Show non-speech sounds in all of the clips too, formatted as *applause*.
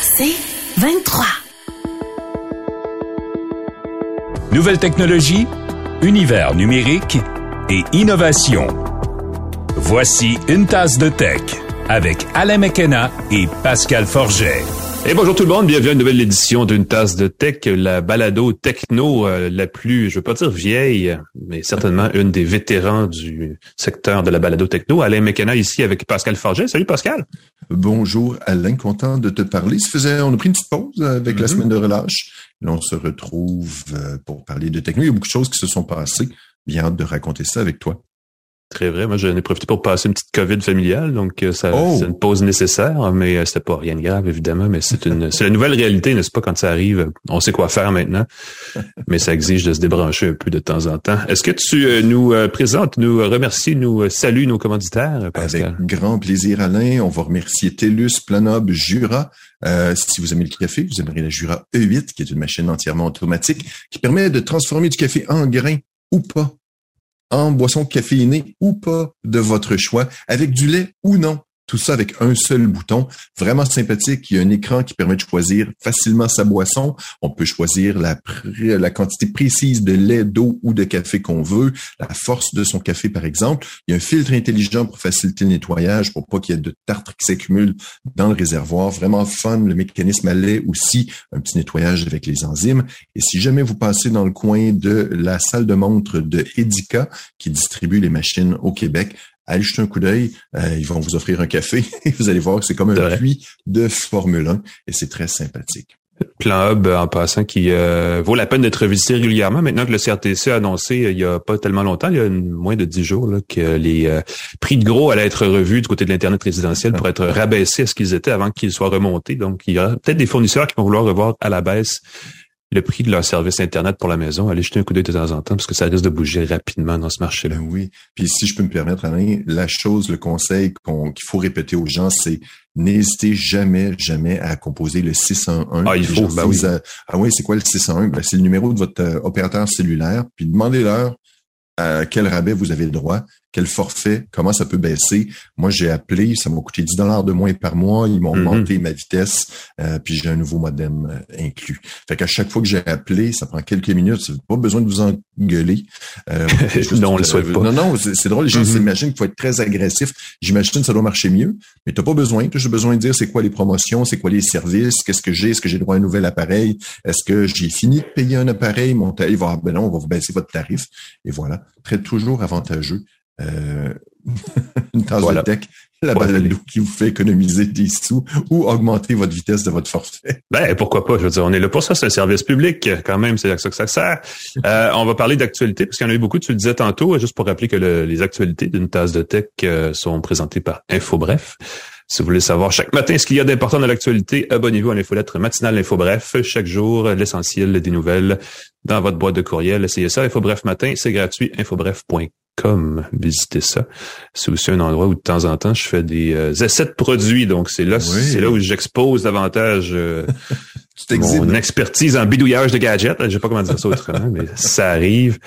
C'est 23. Nouvelle technologie, univers numérique et innovation. Voici une tasse de tech avec Alain McKenna et Pascal Forget. Et bonjour tout le monde, bienvenue à une nouvelle édition d'une tasse de tech, la balado techno euh, la plus, je veux pas dire vieille, mais certainement une des vétérans du secteur de la balado techno. Alain McKenna ici avec Pascal Forget. Salut Pascal. Bonjour Alain, content de te parler. Ça faisait, on a pris une petite pause avec la mm-hmm. semaine de relâche. Là, on se retrouve euh, pour parler de techno. Il y a beaucoup de choses qui se sont passées. Bien hâte de raconter ça avec toi. Très vrai. Moi, j'en ai profité pour passer une petite COVID familiale, donc euh, ça, oh! c'est une pause nécessaire, mais euh, c'était pas rien de grave, évidemment. Mais c'est une, c'est la nouvelle réalité, n'est-ce pas, quand ça arrive. On sait quoi faire maintenant, mais ça exige de se débrancher un peu de temps en temps. Est-ce que tu euh, nous présentes, nous remercies, nous salues nos commanditaires, Avec grand plaisir, Alain. On va remercier TELUS, Planob, Jura. si vous aimez le café, vous aimerez la Jura E8, qui est une machine entièrement automatique qui permet de transformer du café en grain ou pas en boisson caféinée ou pas de votre choix, avec du lait ou non. Tout ça avec un seul bouton. Vraiment sympathique. Il y a un écran qui permet de choisir facilement sa boisson. On peut choisir la, quantité précise de lait, d'eau ou de café qu'on veut, la force de son café, par exemple. Il y a un filtre intelligent pour faciliter le nettoyage, pour pas qu'il y ait de tartre qui s'accumule dans le réservoir. Vraiment fun. Le mécanisme à lait aussi, un petit nettoyage avec les enzymes. Et si jamais vous passez dans le coin de la salle de montre de Edica, qui distribue les machines au Québec, allez jeter un coup d'œil. Euh, ils vont vous offrir un café et *laughs* vous allez voir que c'est comme un puits de Formule 1 et c'est très sympathique. Plan Hub, en passant, qui euh, vaut la peine d'être visité régulièrement. Maintenant que le CRTC a annoncé il y a pas tellement longtemps, il y a moins de dix jours, là, que les euh, prix de gros allaient être revus du côté de l'Internet résidentiel pour être rabaissés à ce qu'ils étaient avant qu'ils soient remontés. Donc, il y aura peut-être des fournisseurs qui vont vouloir revoir à la baisse le prix de leur service Internet pour la maison, allez jeter un coup d'œil de temps en temps parce que ça risque de bouger rapidement dans ce marché-là. Ben oui. Puis si je peux me permettre, Alain, la chose, le conseil qu'il faut répéter aux gens, c'est n'hésitez jamais, jamais à composer le 601. Ah, il faut, ben oui. ah oui, c'est quoi le 601? Ben, c'est le numéro de votre euh, opérateur cellulaire. Puis demandez-leur à quel rabais vous avez le droit quel forfait, comment ça peut baisser. Moi, j'ai appelé, ça m'a coûté 10 dollars de moins par mois, ils m'ont mhm. augmenté ma vitesse, euh, puis j'ai un nouveau modem euh, inclus. Fait qu'à chaque fois que j'ai appelé, ça prend quelques minutes, pas besoin de vous engueuler. Euh, *laughs* non, on le souhaite pas. Non, non, c'est drôle, les gens mhm. s'imaginent qu'il faut être très agressif. J'imagine que ça doit marcher mieux, mais t'as pas besoin. J'ai besoin de dire c'est quoi les promotions, c'est quoi les services, qu'est-ce que j'ai, est-ce que j'ai droit à un nouvel appareil, est-ce que j'ai fini de payer un appareil, mon tarif va, ben non, on va vous baisser votre tarif. Et voilà, très toujours avantageux euh, *laughs* une tasse de tech, la balado qui vous fait économiser des sous ou augmenter votre vitesse de votre forfait. *laughs* Ben pourquoi pas, je veux dire, on est là pour ça, c'est un service public quand même, c'est là que ça sert. Euh, on va parler d'actualité, parce qu'il y en a eu beaucoup, tu le disais tantôt, juste pour rappeler que les actualités d'une tasse de tech euh, sont présentées par InfoBref. Si vous voulez savoir chaque matin ce qu'il y a d'important dans l'actualité, abonnez-vous à l'infolettre matinale Info Bref. Chaque jour, l'essentiel des nouvelles dans votre boîte de courriel. Essayez ça, Info Bref matin, c'est gratuit, infobref.com comme visiter ça. C'est aussi un endroit où de temps en temps je fais des euh, essais de produits, donc c'est là, c'est là où j'expose davantage euh, mon expertise en bidouillage de gadgets. Je sais pas comment dire ça autrement, mais *laughs* ça arrive.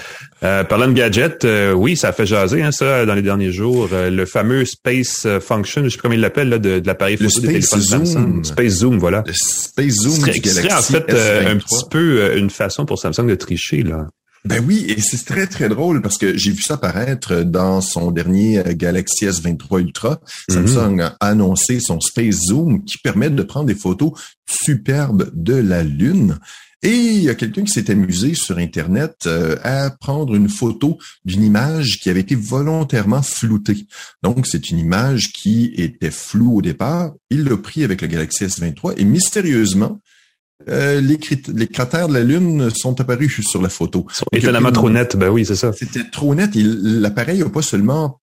Euh, parlant de gadgets, euh, oui, ça a fait jaser hein, ça dans les derniers jours. le fameux Space Function, je sais pas comment il l'appelle là, de, de l'appareil photo des téléphones Zoom. Space Zoom, voilà. Le Space Zoom serait, serait en fait un petit peu une façon pour Samsung de tricher là. Ben oui, et c'est très, très drôle parce que j'ai vu ça apparaître dans son dernier euh, Galaxy S23 Ultra. Mhm. Samsung a annoncé son Space Zoom qui permet de prendre des photos superbes de la Lune. Et il y a quelqu'un qui s'est amusé sur Internet euh, à prendre une photo d'une image qui avait été volontairement floutée. Donc, c'est une image qui était floue au départ. Il l'a pris avec le Galaxy S23 et mystérieusement, euh, les, les, cratères de la Lune sont apparus sur la photo. étonnamment trop net, ben oui, c'est ça. C'était trop net. L'appareil n'a pas seulement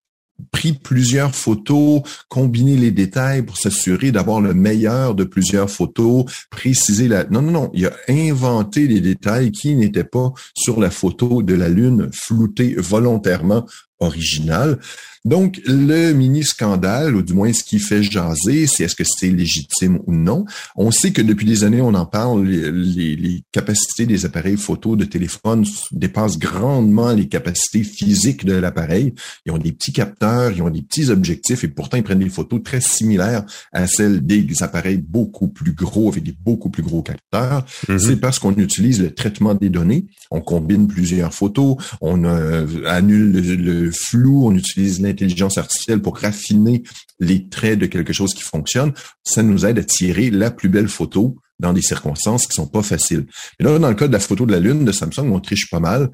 pris plusieurs photos, combiné les détails pour s'assurer d'avoir le meilleur de plusieurs photos, préciser la... Non, non, non, il a inventé les détails qui n'étaient pas sur la photo de la Lune, floutée volontairement original. Donc, le mini-scandale, ou du moins ce qui fait jaser, c'est est-ce que c'est légitime ou non? On sait que depuis des années, on en parle, les, les, capacités des appareils photo de téléphone dépassent grandement les capacités physiques de l'appareil. Ils ont des petits capteurs, ils ont des petits objectifs, et pourtant, ils prennent des photos très similaires à celles des appareils beaucoup plus gros, avec des beaucoup plus gros capteurs. Mm-hmm. C'est parce qu'on utilise le traitement des données, on combine plusieurs photos, on euh, annule le, le flou, on utilise l'intelligence artificielle pour raffiner les traits de quelque chose qui fonctionne, ça nous aide à tirer la plus belle photo dans des circonstances qui sont pas faciles. Mais là, dans le cas de la photo de la Lune de Samsung, on triche pas mal.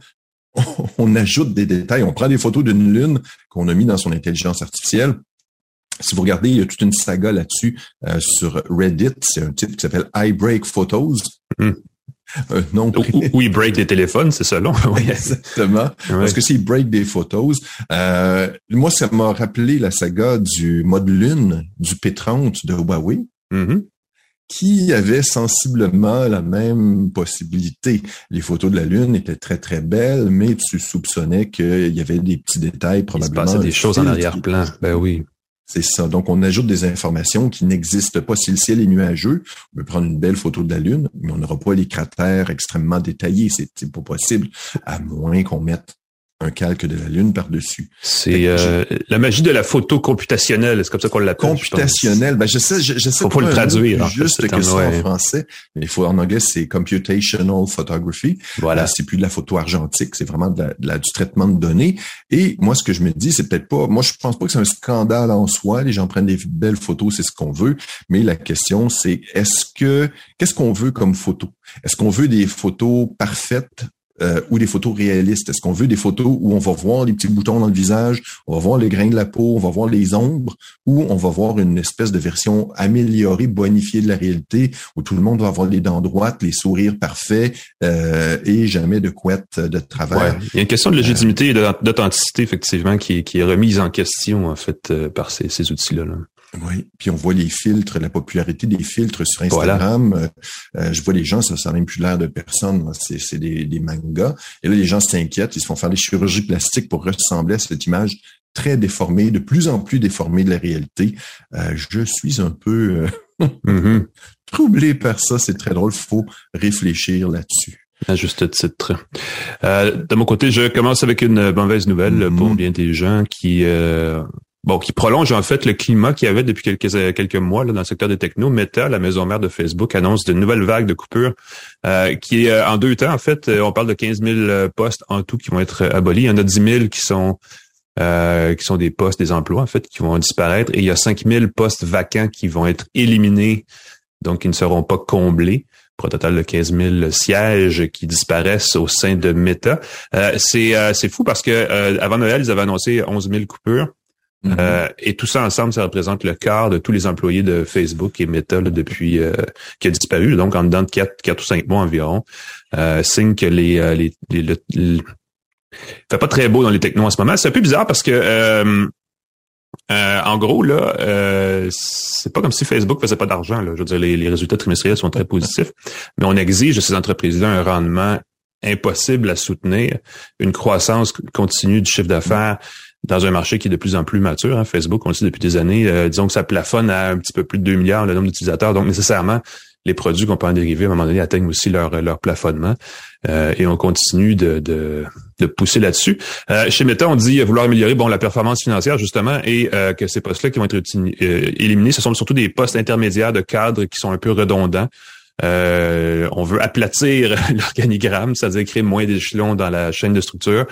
*laughs* On ajoute des détails. On prend des photos d'une Lune qu'on a mis dans son intelligence artificielle. Si vous regardez, il y a toute une saga là-dessus euh, sur Reddit. C'est un type qui s'appelle iBreak Photos. Hmm. Euh, non. Où, il break des téléphones, c'est ça, non? oui, exactement. Parce que s'il break des photos, euh, moi, ça m'a rappelé la saga du mode lune du P30 de Huawei. Mm-hmm. qui avait sensiblement la même possibilité. Les photos de la Lune étaient très, très belles, mais tu soupçonnais qu'il y avait des petits détails probablement. Il se passait des choses en arrière-plan. Ben oui. C'est ça. Donc, on ajoute des informations qui n'existent pas. Si le ciel est nuageux, on peut prendre une belle photo de la Lune, mais on n'aura pas les cratères extrêmement détaillés. C'est pas possible, à moins qu'on mette un calque de la Lune par-dessus. C'est euh, la magie de la photo computationnelle, c'est comme ça qu'on l'appelle. Computationnelle, ben je sais, je, je sais faut pas le traduire. Juste que ça en français, mais il faut en anglais c'est computational photography. Voilà, c'est plus de la photo argentique, c'est vraiment de la, du traitement de données. Et moi, ce que je me dis, c'est peut-être pas, moi je pense pas que c'est un scandale en soi. Les gens prennent des belles photos, c'est ce qu'on veut. Mais la question, c'est est-ce que qu'est-ce qu'on veut comme photo? Est-ce qu'on veut des photos parfaites euh, ou des photos réalistes? Est-ce qu'on veut des photos où on va voir les petits boutons dans le visage, on va voir les grains de la peau, on va voir les ombres, ou on va voir une espèce de version améliorée, bonifiée de la réalité, où tout le monde va avoir les dents droites, les sourires parfaits euh, et jamais de couette de travers. Il y a une question de légitimité et d'authenticité, effectivement, qui, est remise en question, en fait, euh, par ces, outils-là. là oui, puis on voit les filtres, la popularité des filtres sur Instagram. Euh, euh, je vois les gens, ça n'a même plus l'air de personne, c'est des, des mangas. Et là, les gens s'inquiètent, ils se font faire des chirurgies plastiques pour ressembler à cette image très déformée, de plus en plus déformée de la réalité. Euh, je suis un peu *laughs* mm-hmm. troublé par ça, c'est très drôle, faut réfléchir là-dessus. À juste titre. de mon côté, je commence avec une mauvaise nouvelle mm-hmm. pour bien des gens qui bon, qui prolonge en fait le climat qu'il y avait depuis quelques quelques mois là, dans le secteur des technos. Meta, la maison mère de Facebook, annonce de nouvelles vagues de coupures euh, qui euh, en deux temps. En fait, euh, on parle de 15 000 postes en tout qui vont être abolis. Il y en a 10 000 qui sont qui sont des postes, des emplois en fait, qui vont disparaître. Et il y a 5 000 postes vacants qui vont être éliminés, donc qui ne seront pas comblés pour un total de 15 000 sièges qui disparaissent au sein de Meta. c'est c'est fou parce que avant Noël, ils avaient annoncé 11 000 coupures. Mm-hmm. Euh, et tout ça ensemble, ça représente le quart de tous les employés de Facebook et Meta depuis euh, qui a disparu, donc en dedans de quatre, quatre ou cinq mois environ. Euh, signe que les, euh, les, les, fait pas très beau dans les technos en ce moment. C'est un peu bizarre parce que en gros, là, c'est pas comme si Facebook faisait pas d'argent. Je veux dire, les, les résultats trimestriels sont très positifs, mais on exige de ces entreprises-là un rendement impossible à soutenir, une croissance continue du chiffre d'affaires dans un marché qui est de plus en plus mature. Hein. Facebook, on le sait depuis des années, euh, disons que ça plafonne à un petit peu plus de 2 milliards le nombre d'utilisateurs. Donc, nécessairement, les produits qu'on peut en dériver, à un moment donné, atteignent aussi leur, leur plafonnement. Euh, et on continue de, de, de pousser là-dessus. Euh, chez Meta, on dit vouloir améliorer bon la performance financière, justement, et que ces postes-là qui vont être éliminés, ce sont surtout des postes intermédiaires de cadres qui sont un peu redondants. on veut aplatir *laughs* l'organigramme, c'est-à-dire créer moins d'échelons dans la chaîne de structure.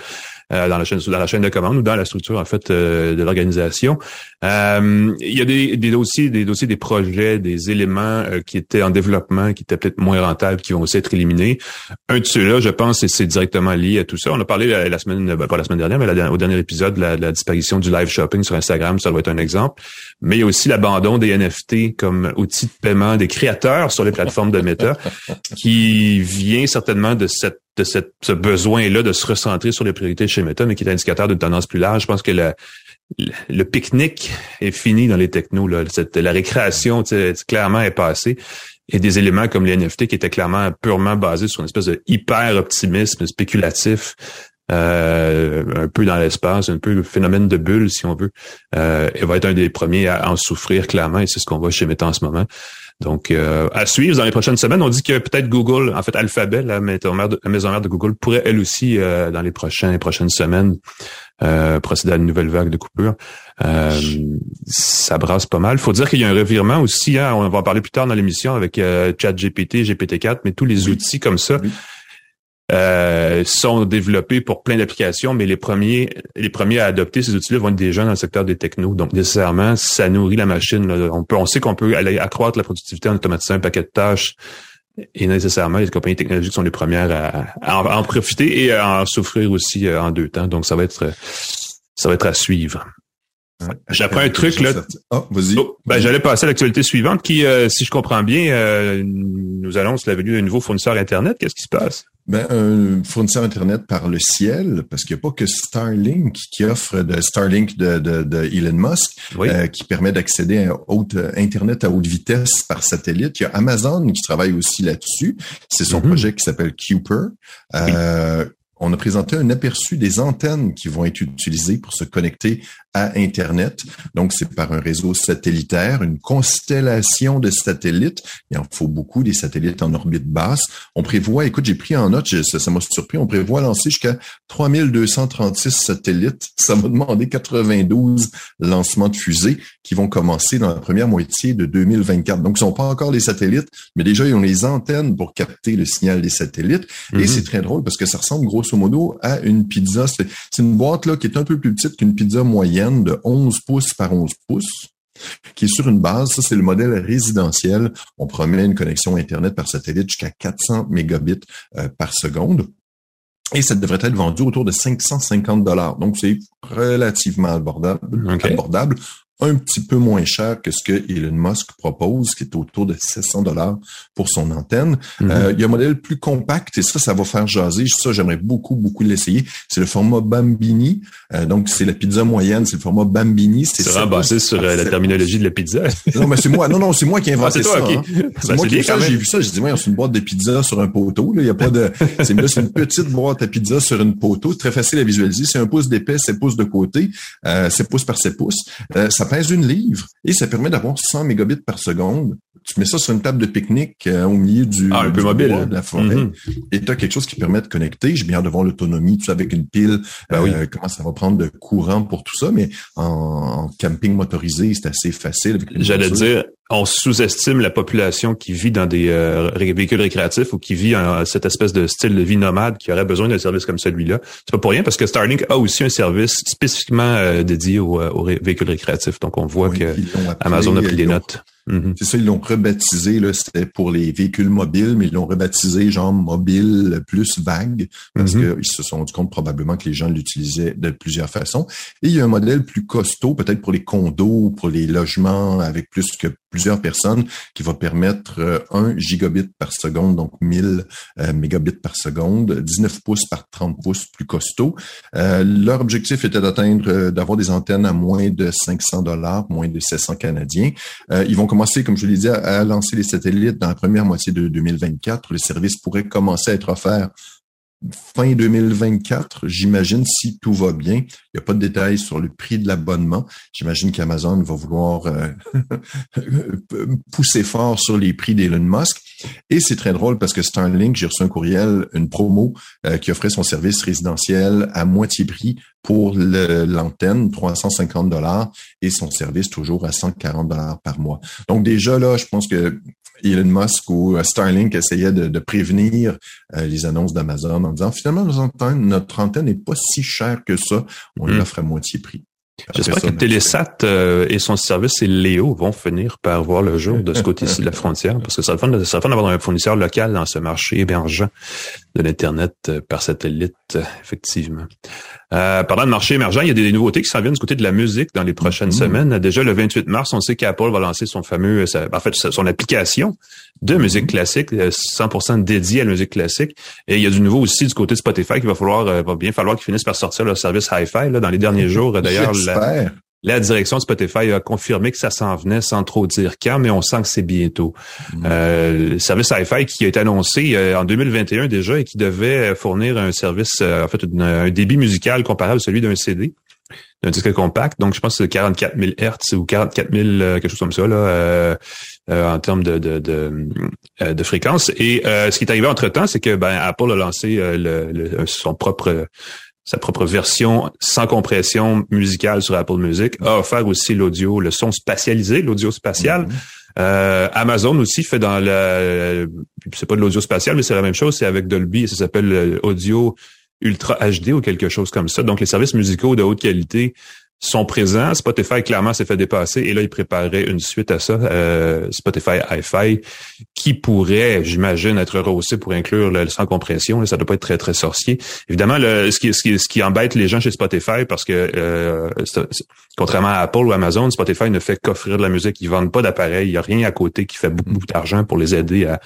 Euh, dans la chaîne la chaîne de commande ou dans la structure en fait euh, de l'organisation. Euh, il y a des, des, dossiers, des dossiers, des projets, des éléments qui étaient en développement, qui étaient peut-être moins rentables, qui vont aussi être éliminés. Un de ceux-là, je pense, c'est directement lié à tout ça. On a parlé la, semaine, ben, pas la semaine dernière, mais au dernier épisode, la, la disparition du live shopping sur Instagram, ça doit être un exemple. Mais il y a aussi l'abandon des NFT comme outil de paiement des créateurs sur les plateformes de Meta, qui vient certainement de cette de ce besoin-là de se recentrer sur les priorités chez Meta, mais qui est indicateur d'une tendance plus large. Je pense que le, pique-nique est fini dans les technos. Là. Cette, la récréation, clairement, est passée. Et des éléments comme les NFT qui étaient clairement purement basés sur une espèce de hyper optimisme spéculatif un peu dans l'espace, un peu phénomène de bulle, si on veut. il va être un des premiers à en souffrir clairement, et c'est ce qu'on voit chez Meta en ce moment. Donc, à suivre dans les prochaines semaines. On dit que peut-être Google, en fait, Alphabet, la maison mère de, Google, pourrait elle aussi, dans les prochaines, les prochaines semaines, euh, procéder à une nouvelle vague de coupures. Euh, ça brasse pas mal. faut dire qu'il y a un revirement aussi. Hein, on va en parler plus tard dans l'émission avec euh, ChatGPT, GPT-4, mais tous les outils comme ça. Euh, sont développés pour plein d'applications, mais les premiers, les premiers à adopter ces outils-là vont être des gens dans le secteur des technos. Donc, nécessairement, ça nourrit la machine. On peut, on sait qu'on peut aller accroître la productivité en automatisant un paquet de tâches et nécessairement, les compagnies technologiques sont les premières à, en, profiter et à en souffrir aussi euh, en deux temps. Donc, ça va être, ça va être à suivre. J'apprends un truc là. Oh, vas-y. Oh, ben, j'allais passer à l'actualité suivante qui, euh, si je comprends bien, euh, nous annonce la venue d'un nouveau fournisseur Internet. Qu'est-ce qui se passe? Ben, un fournisseur Internet par le ciel, parce qu'il n'y a pas que Starlink qui offre de Starlink de, de, Elon Musk, euh, qui permet d'accéder à haute, Internet à haute vitesse par satellite. Il y a Amazon qui travaille aussi là-dessus. C'est son mm-hmm. projet qui s'appelle Cooper. Euh, on a présenté un aperçu des antennes qui vont être utilisées pour se connecter à Internet. Donc, c'est par un réseau satellitaire, une constellation de satellites. Il en faut beaucoup, des satellites en orbite basse. On prévoit, écoute, j'ai pris en note, ça m'a surpris, on prévoit lancer jusqu'à 3236 satellites. *laughs* Ça va demander 92 lancements de fusées qui vont commencer dans la première moitié de 2024. Donc, ce sont pas encore les satellites, mais déjà, ils ont les antennes pour capter le signal des satellites. Et mm-hmm. c'est très drôle parce que ça ressemble grosso modo à une pizza. C'est une boîte là qui est un peu plus petite qu'une pizza moyenne de 11 pouces par 11 pouces qui est sur une base, ça c'est le modèle résidentiel. On promet une connexion Internet par satellite jusqu'à 400 mégabits euh, par seconde. Et ça devrait être vendu autour de 550 dollars. Donc, c'est relativement abordable, abordable un petit peu moins cher que ce que Elon Musk propose, qui est autour de 700 dollars pour son antenne. Mhm. Euh, il y a un modèle plus compact et ça, ça va faire jaser. Ça, j'aimerais beaucoup, beaucoup l'essayer. C'est le format Bambini. Euh, donc, c'est la pizza moyenne, c'est le format Bambini. C'est vraiment basé sur euh, la terminologie de la pizza. non, mais c'est moi. Non, non, c'est moi qui ai inventé ah, ça. Hein. C'est ben, moi qui ai ça. J'ai vu ça. J'ai dit, moi, c'est une boîte de pizza sur un poteau. Il y a pas de. *laughs* c'est une petite boîte à pizza sur une poteau. Très facile à visualiser. C'est un pouce d'épais, 7 pouces de côté, euh, 7 pouces par 7 pouces. ça pèse une livre et ça permet d'avoir 100 mégabits par seconde. Tu mets ça sur une table de pique-nique euh, au milieu du, ah, peu mobile. de la forêt mm-hmm. et tu as quelque chose qui permet de connecter. J'ai bien de voir l'autonomie, tout ça avec une pile, ben euh, comment ça va prendre de courant pour tout ça, mais en, camping motorisé, c'est assez facile. J'allais dire, on sous-estime la population qui vit dans des euh, véhicules récréatifs ou qui vit en, cette espèce de style de vie nomade qui aurait besoin d'un service comme celui-là. C'est pas pour rien parce que Starlink a aussi un service spécifiquement euh, dédié aux, euh, véhicules récréatifs. Donc on voit que Amazon a pris des notes. Mhm. C'est ça, ils l'ont rebaptisé, là, c'était pour les véhicules mobiles, mais ils l'ont rebaptisé genre mobile plus vague, parce mhm. qu'ils se sont rendu compte probablement que les gens l'utilisaient de plusieurs façons. Et il y a un modèle plus costaud, peut-être pour les condos, pour les logements avec plus que plusieurs personnes, qui va permettre 1 euh, gigabit par seconde, donc 1000 euh, mégabits par seconde, 19 pouces par 30 pouces plus costaud. Euh, leur objectif était d'atteindre, d'avoir des antennes à moins de 500 dollars, moins de 700 canadiens. ils vont commencer, comme je l'ai dit, à, lancer les satellites dans la première moitié de 2024. Le service pourrait commencer à être offert fin 2024, j'imagine, si tout va bien. Il n'y a pas de détails sur le prix de l'abonnement. J'imagine qu'Amazon va vouloir euh, *laughs* pousser fort sur les prix d'Elon Musk. Et c'est très drôle parce que Starlink, j'ai reçu un courriel, une promo euh, qui offrait son service résidentiel à moitié prix pour l'antenne, 350 dollars, et son service toujours à 140 dollars par mois. Donc déjà là, je pense que Elon Musk ou euh, Starlink essayait de, prévenir euh, les annonces d'Amazon en disant finalement notre antenne n'est pas si chère que ça, on hmm. l'offre à moitié prix. J'espère que Télésat euh, et son service et Léo vont finir par voir le jour de ce côté-ci de la *laughs* frontière, parce que ça va le fun d'avoir un fournisseur local dans ce marché émergent de l'Internet par satellite, effectivement. Euh, parlant de marché émergent, il y a des nouveautés qui s'en viennent du côté de la musique dans les prochaines mm-hmm. semaines. Déjà, le 28 mars, on sait qu'Apple va lancer son fameux, en fait, son application de mm-hmm. musique classique, 100% dédiée à la musique classique. Et il y a du nouveau aussi du côté de Spotify qui va falloir, va bien falloir qu'ils finissent par sortir leur service Hi-Fi là, dans les derniers *laughs* jours. D'ailleurs, la direction de Spotify a confirmé que ça s'en venait sans trop dire quand, mais on sent que c'est bientôt. Mm. Euh, le service Hi-Fi qui a été annoncé euh, en 2021 déjà et qui devait fournir un service, en fait, un débit musical comparable à celui d'un CD d'un disque compact. Donc, je pense que c'est 44 000 Hertz ou 44 000, quelque chose comme ça, là, en termes de, de, de, fréquence. Et ce qui est arrivé entre-temps, c'est que ben, Apple a lancé le, son propre sa propre version sans compression musicale sur Apple Music, a offert aussi l'audio, le son spatialisé, l'audio spatial. Mm-hmm. Euh, Amazon aussi fait dans le, c'est pas de l'audio spatial, mais c'est la même chose, c'est avec Dolby, ça s'appelle euh, audio ultra HD ou quelque chose comme ça. Donc les services musicaux de haute qualité sont présents. Spotify, clairement, s'est fait dépasser et là, il préparait une suite à ça, euh, Spotify Hi-Fi, qui pourrait, j'imagine, être rehaussé pour inclure le, sans compression. ça doit pas être très, très sorcier. Évidemment, ce, qui, embête les gens chez Spotify, parce que euh, contrairement à Apple ou Amazon, Spotify ne fait qu'offrir de la musique. Ils vendent pas d'appareils. Il y a rien à côté qui fait beaucoup d'argent pour les aider à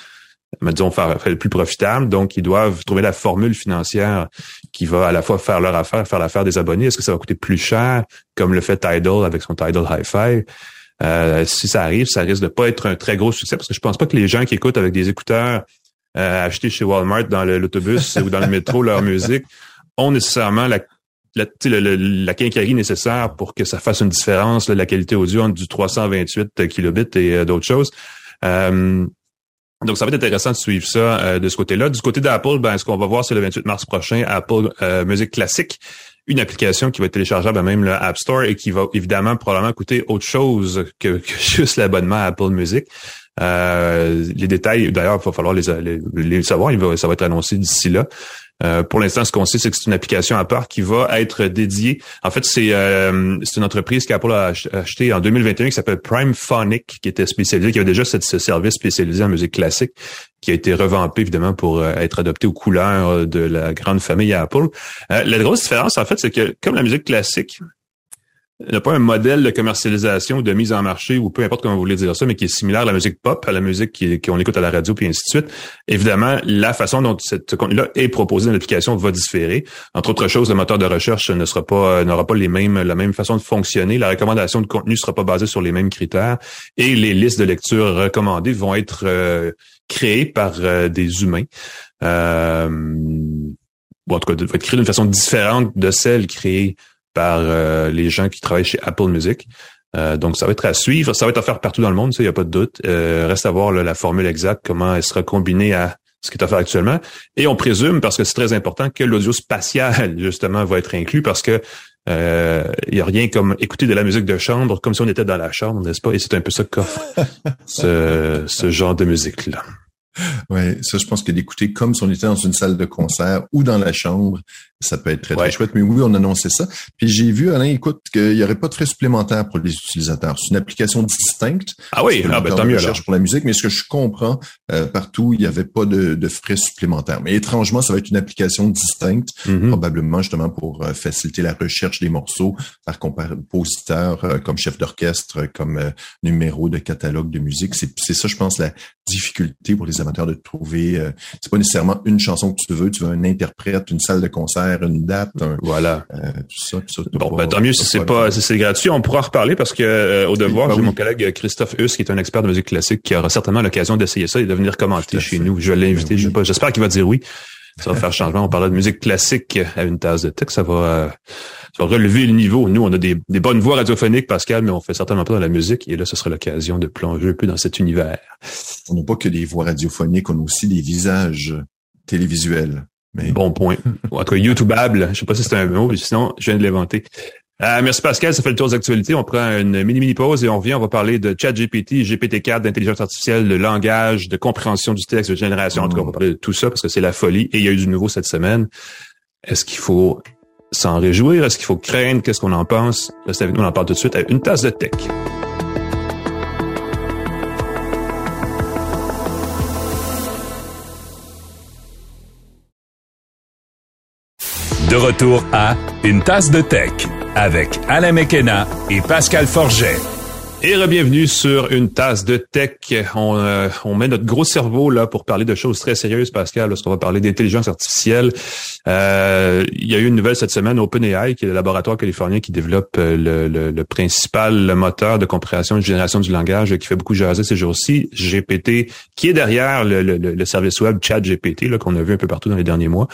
disons, faire, faire le plus profitable. Donc, ils doivent trouver la formule financière qui va à la fois faire leur affaire, faire l'affaire des abonnés. Est-ce que ça va coûter plus cher, comme le fait Tidal avec son Tidal Hi-Fi? Euh, si ça arrive, ça risque de pas être un très gros succès parce que je pense pas que les gens qui écoutent avec des écouteurs euh, achetés chez Walmart dans l'autobus ou dans le métro leur musique ont nécessairement la la, la, quincaillerie nécessaire pour que ça fasse une différence, la qualité audio entre du 328 kilobits et euh, d'autres choses. Euh, donc, ça va être intéressant de suivre ça euh, de ce côté-là. Du côté d'Apple, ben, ce qu'on va voir, c'est le 28 mars prochain, Apple euh, Musique Classique, une application qui va être téléchargeable à même le App Store et qui va évidemment probablement coûter autre chose que, *laughs* juste l'abonnement à Apple Music. Euh, les détails, d'ailleurs, il va falloir les, les, savoir. Il va, ça va être annoncé d'ici là. Euh, pour l'instant, ce qu'on sait, c'est que c'est une application à part qui va être dédiée. En fait, c'est euh, c'est une entreprise qu'Apple a acheté en 2021 qui s'appelle Prime Phonic, qui était spécialisée, qui avait déjà ce, service spécialisé en musique classique, qui a été revampé évidemment pour euh, être adopté aux couleurs de la grande famille Apple. la grosse différence, en fait, c'est que comme la musique classique, il n'y a pas un modèle de commercialisation ou de mise en marché ou peu importe comment vous voulez dire ça, mais qui est similaire à la musique pop, à la musique qu'on écoute à la radio, puis ainsi de suite. Évidemment, la façon dont ce contenu-là est proposé dans l'application va différer. Entre autres choses, le moteur de recherche ne sera pas euh, n'aura pas les mêmes la même façon de fonctionner. La recommandation de contenu ne sera pas basée sur les mêmes critères et les listes de lecture recommandées vont être euh, créées par euh, des humains. Euh, en tout cas, vont être créées d'une façon différente de celle créée par euh, les gens qui travaillent chez Apple Music. Euh, donc, ça va être à suivre. Ça va être offert partout dans le monde, il n'y a pas de doute. Euh, reste à voir la formule exacte, comment elle sera combinée à ce qui est offert actuellement. Et on présume, parce que c'est très important, que l'audio spatial, justement, va être inclus parce que il n'y a rien comme écouter de la musique de chambre comme si on était dans la chambre, n'est-ce pas? Et c'est un peu ça qu'offre ce, ce genre de musique-là. Ouais, ça, je pense que d'écouter comme si on était dans une salle de concert ou dans la chambre, ça peut être très, très chouette. Mais oui, on annonçait ça. Puis j'ai vu, Alain, écoute, qu'il n'y aurait pas de frais supplémentaires pour les utilisateurs. C'est une application distincte. Ah oui, ah, ben, tant mieux cherche pour la musique. Mais ce que je comprends, euh, partout, il n'y avait pas de, de, frais supplémentaires. Mais étrangement, ça va être une application distincte, mm-hmm. probablement justement pour euh, faciliter la recherche des morceaux par compositeur, euh, comme chef d'orchestre, comme numéro de catalogue de musique. C'est ça, je pense, la difficulté pour les de trouver. c'est pas nécessairement une chanson que tu veux, tu veux un interprète, une salle de concert une date, voilà. Euh, tout ça, bon, ben, tant mieux si c'est pas, si c'est gratuit. On pourra en reparler parce que euh, au devoir, ben j'ai mon collègue Christophe Huss, qui est un expert de musique classique, qui aura certainement l'occasion d'essayer ça et de venir commenter chez nous. Je vais l'inviter. Ben j'espère qu'il va dire oui. Ça va faire changement. On parlait de musique classique à une tasse de texte. Ça va, euh, ça va relever le niveau. Nous, on a des, des, bonnes voix radiophoniques, Pascal, mais on fait certainement pas dans la musique. Et là, ce sera l'occasion de plonger un peu dans cet univers. On n'a pas que des voix radiophoniques, on a aussi des visages télévisuels. Bon point. En tout cas, YouTubeable. Je sais pas si c'est un mot, mais sinon, je viens de l'inventer. Euh, merci Pascal, ça fait le tour des actualités. On prend une mini-mini pause et on revient. On va parler de ChatGPT, GPT-4, d'intelligence artificielle, de langage, de compréhension du texte, de génération. En tout cas, on va parler de tout ça parce que c'est la folie et il y a eu du nouveau cette semaine. Est-ce qu'il faut s'en réjouir? Est-ce qu'il faut craindre? Qu'est-ce qu'on en pense? Restez avec nous, on en parle tout de suite avec une tasse de tech. De retour à Une tasse de tech avec Alain Mekena et Pascal Forget. Et bienvenue sur une tasse de tech. On, euh, on, met notre gros cerveau là pour parler de choses très sérieuses, Pascal, lorsqu'on va parler d'intelligence artificielle. Euh, il y a eu une nouvelle cette semaine, OpenAI, qui est le laboratoire californien qui développe euh, le, le, principal le moteur de compréhension et de génération du langage qui fait beaucoup jaser ces jours-ci, GPT, qui est derrière le, le service web ChatGPT, qu'on a vu un peu partout dans les derniers mois,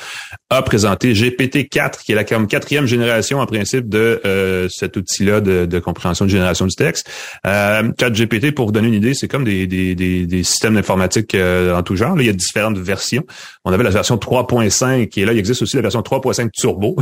a présenté GPT-4, qui est la quatrième génération en principe de euh, cet outil-là de, de compréhension de génération du texte. Euh, ChatGPT, pour vous donner une idée, c'est comme des, des, des, systèmes d'informatique euh, en tout genre. Là, il y a différentes versions. On avait la version 3.5 et là, il existe aussi la version 3.5 Turbo.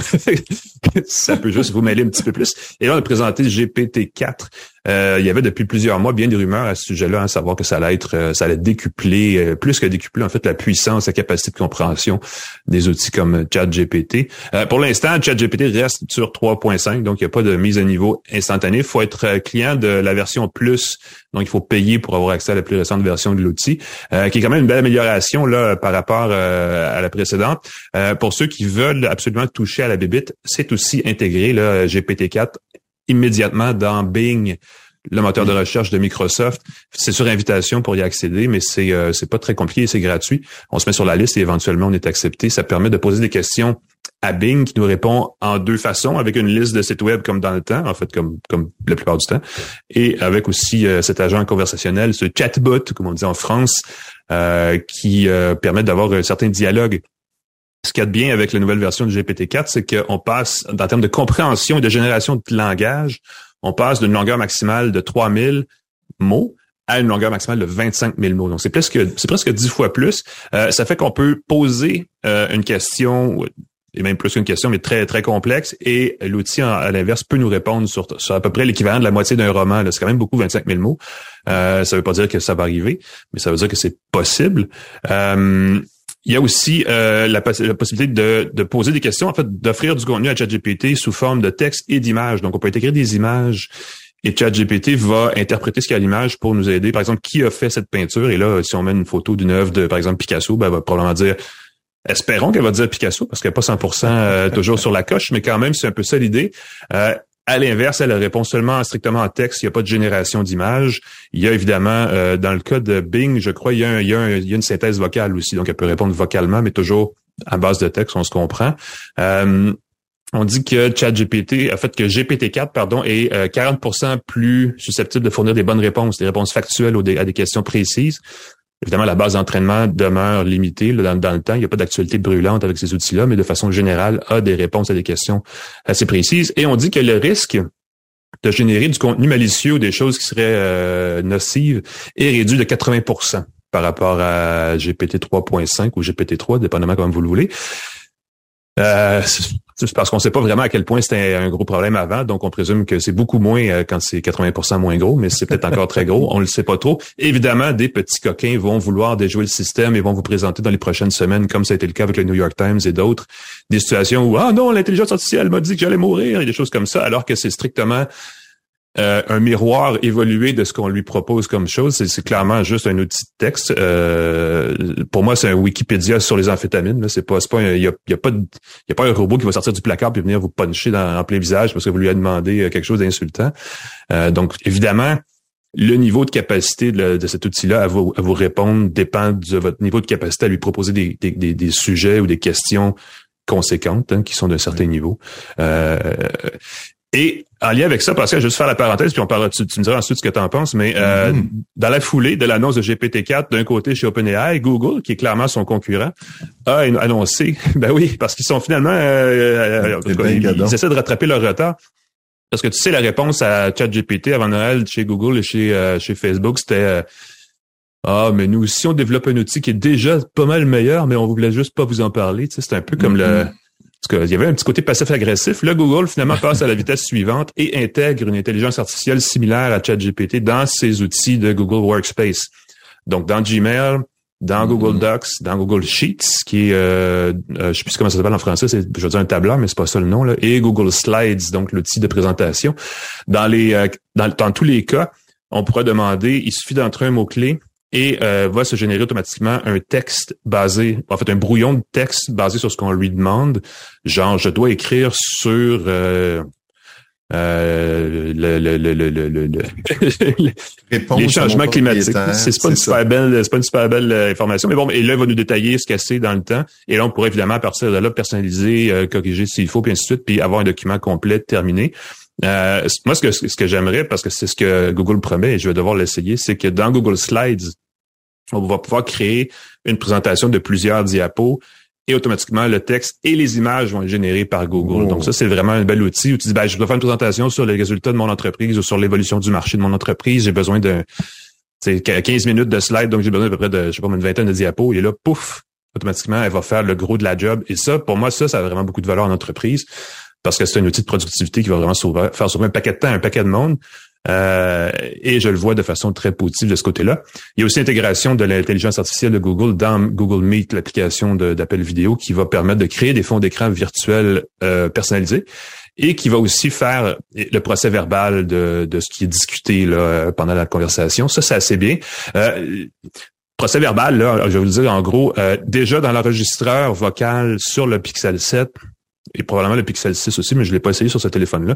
*laughs* ça peut juste vous mêler un petit peu plus. Et là, on a présenté GPT-4 euh, il y avait depuis plusieurs mois bien des rumeurs à ce sujet-là, à hein, savoir que ça allait être, euh, ça allait décupler, euh, plus que décupler en fait la puissance, la capacité de compréhension des outils comme ChatGPT. pour l'instant, ChatGPT reste sur 3.5, donc il n'y a pas de mise à niveau instantanée. Il faut être client de la version plus, donc il faut payer pour avoir accès à la plus récente version de l'outil, qui est quand même une belle amélioration là par rapport à la précédente. pour ceux qui veulent absolument toucher à la bébite, c'est aussi intégré là GPT-4 immédiatement dans Bing, le moteur de recherche de Microsoft. C'est sur invitation pour y accéder, mais c'est euh, c'est pas très compliqué, c'est gratuit. On se met sur la liste et éventuellement on est accepté. Ça permet de poser des questions à Bing qui nous répond en deux façons, avec une liste de sites web comme dans le temps, en fait comme comme la plupart du temps, et avec aussi euh, cet agent conversationnel, ce chatbot, comme on dit en France, euh, qui permet d'avoir un certain dialogue ce qu'il y a de bien avec la nouvelle version du GPT-4, c'est qu'on passe, en termes de compréhension et de génération de langage, on passe d'une longueur maximale de 3000 mots à une longueur maximale de 25 000 mots. Donc, c'est presque, c'est presque 10 fois plus. Euh, ça fait qu'on peut poser euh, une question, et même plus qu'une question, mais très, très complexe, et l'outil, à l'inverse, peut nous répondre sur, sur à peu près l'équivalent de la moitié d'un roman. C'est quand même beaucoup, 25 000 mots. Euh, ça veut pas dire que ça va arriver, mais ça veut dire que c'est possible. Euh, il y a aussi euh, la, possibilité de, de, poser des questions, en fait, d'offrir du contenu à ChatGPT sous forme de texte et d'images. Donc, on peut intégrer des images et ChatGPT va interpréter ce qu'il y a à l'image pour nous aider. Par exemple, qui a fait cette peinture? Et là, si on met une photo d'une œuvre de, par exemple, Picasso, ben, elle va probablement dire Espérons qu'elle va dire Picasso, parce qu'elle n'est pas 100% euh, toujours sur la coche, mais quand même, c'est un peu ça l'idée. Euh, à l'inverse, elle répond seulement strictement en texte. Il n'y a pas de génération d'images. Il y a évidemment, euh, dans le cas de Bing, je crois, il y, a il, y a une synthèse vocale aussi. Donc, elle peut répondre vocalement, mais toujours à base de texte, on se comprend. Euh, on dit que ChatGPT, en fait que GPT-4, pardon, est 40% euh, plus susceptible de fournir des bonnes réponses, des réponses factuelles à des questions précises. Évidemment, la base d'entraînement demeure limitée dans, le temps. Il n'y a pas d'actualité brûlante avec ces outils-là, mais de façon générale, a des réponses à des questions assez précises. Et on dit que le risque de générer du contenu malicieux ou des choses qui seraient euh, nocives est réduit de 80% par rapport à GPT 3.5 ou GPT 3, dépendamment comme vous le voulez. Euh, c'est parce qu'on ne sait pas vraiment à quel point c'était un gros problème avant, donc on présume que c'est beaucoup moins euh, quand c'est 80% moins gros, mais c'est peut-être encore très gros, on ne le sait pas trop. Évidemment, des petits coquins vont vouloir déjouer le système et vont vous présenter dans les prochaines semaines, comme ça a été le cas avec le New York Times et d'autres, des situations où ah non, l'intelligence artificielle m'a dit que j'allais mourir et des choses comme ça, alors que c'est strictement euh, un miroir évolué de ce qu'on lui propose comme chose. C'est clairement juste un outil de texte. Euh, pour moi, c'est un Wikipédia sur les amphétamines. C'est pas, pas, il y a, y a, pas, y a pas un robot qui va sortir du placard puis venir vous puncher dans, en plein visage parce que vous lui avez demandé euh, quelque chose d'insultant. donc, évidemment, le niveau de capacité de, cet outil-là à vous, à vous répondre dépend de votre niveau de capacité à lui proposer des, des, des, sujets ou des questions conséquentes hein, qui sont d'un certain niveau. Euh, et en lien avec ça, parce que je vais juste faire la parenthèse, puis on parlera, tu, tu me diras ensuite ce que tu en penses, mais euh, mm-hmm. dans la foulée de l'annonce de GPT-4, d'un côté chez OpenAI, Google, qui est clairement son concurrent, a annoncé, *laughs* ben oui, parce qu'ils sont finalement, euh, euh, ils, essaient de rattraper leur retard. Parce que tu sais, la réponse à ChatGPT avant Noël chez Google et chez, chez Facebook, c'était Ah, mais nous aussi, on développe un outil qui est déjà pas mal meilleur, mais on voulait juste pas vous en parler. Tu sais, c'est un peu comme le mm-hmm. Parce qu'il y avait un petit côté passif-agressif. Là, Google finalement *laughs* passe à la vitesse suivante et intègre une intelligence artificielle similaire à ChatGPT dans ses outils de Google Workspace. Donc, dans Gmail, dans Google mm-hmm. Docs, dans Google Sheets, qui est, euh, euh, je sais plus comment ça s'appelle en français, c'est, je veux dire un tableur, mais c'est pas ça le nom, là, et Google Slides, donc l'outil de présentation. Dans les, euh, dans, dans tous les cas, on pourrait demander, il suffit d'entrer un mot-clé et euh, va se générer automatiquement un texte basé, en fait un brouillon de texte basé sur ce qu'on lui demande. Genre, je dois écrire sur, euh, euh, le, le, le, le, *laughs* les changements climatiques. C'est pas, une super belle, c'est pas une super belle information. Mais bon, et là, il va nous détailler ce qu'elle c'est dans le temps. Et là, on pourrait évidemment, à partir de là, personnaliser, euh, corriger s'il faut, puis ainsi de suite, puis avoir un document complet terminé. Euh, moi, ce que, ce que j'aimerais, parce que c'est ce que Google promet, et je vais devoir l'essayer, c'est que dans Google Slides, on va pouvoir créer une présentation de plusieurs diapos et automatiquement le texte et les images vont être générées par Google. Donc ça, c'est vraiment un bel outil où tu dis, ben, je dois faire une présentation sur les résultats de mon entreprise ou sur l'évolution du marché de mon entreprise. J'ai besoin de 15 minutes de slide, donc j'ai besoin d'à peu près de, je sais pas, une vingtaine de diapos. Et là, pouf, automatiquement, elle va faire le gros de la job. Et ça, pour moi, ça, ça a vraiment beaucoup de valeur en entreprise parce que c'est un outil de productivité qui va vraiment faire sauver un paquet de temps, un paquet de monde. Euh, et je le vois de façon très positive de ce côté-là. Il y a aussi l'intégration de l'intelligence artificielle de Google dans Google Meet, l'application d'appel vidéo, qui va permettre de créer des fonds d'écran virtuels euh, personnalisés et qui va aussi faire le procès verbal de, de ce qui est discuté là, pendant la conversation. Ça, c'est assez bien. Euh, procès verbal, là, je vais vous le dire en gros, euh, déjà dans l'enregistreur vocal sur le Pixel 7, et probablement le Pixel 6 aussi, mais je l'ai pas essayé sur ce téléphone-là.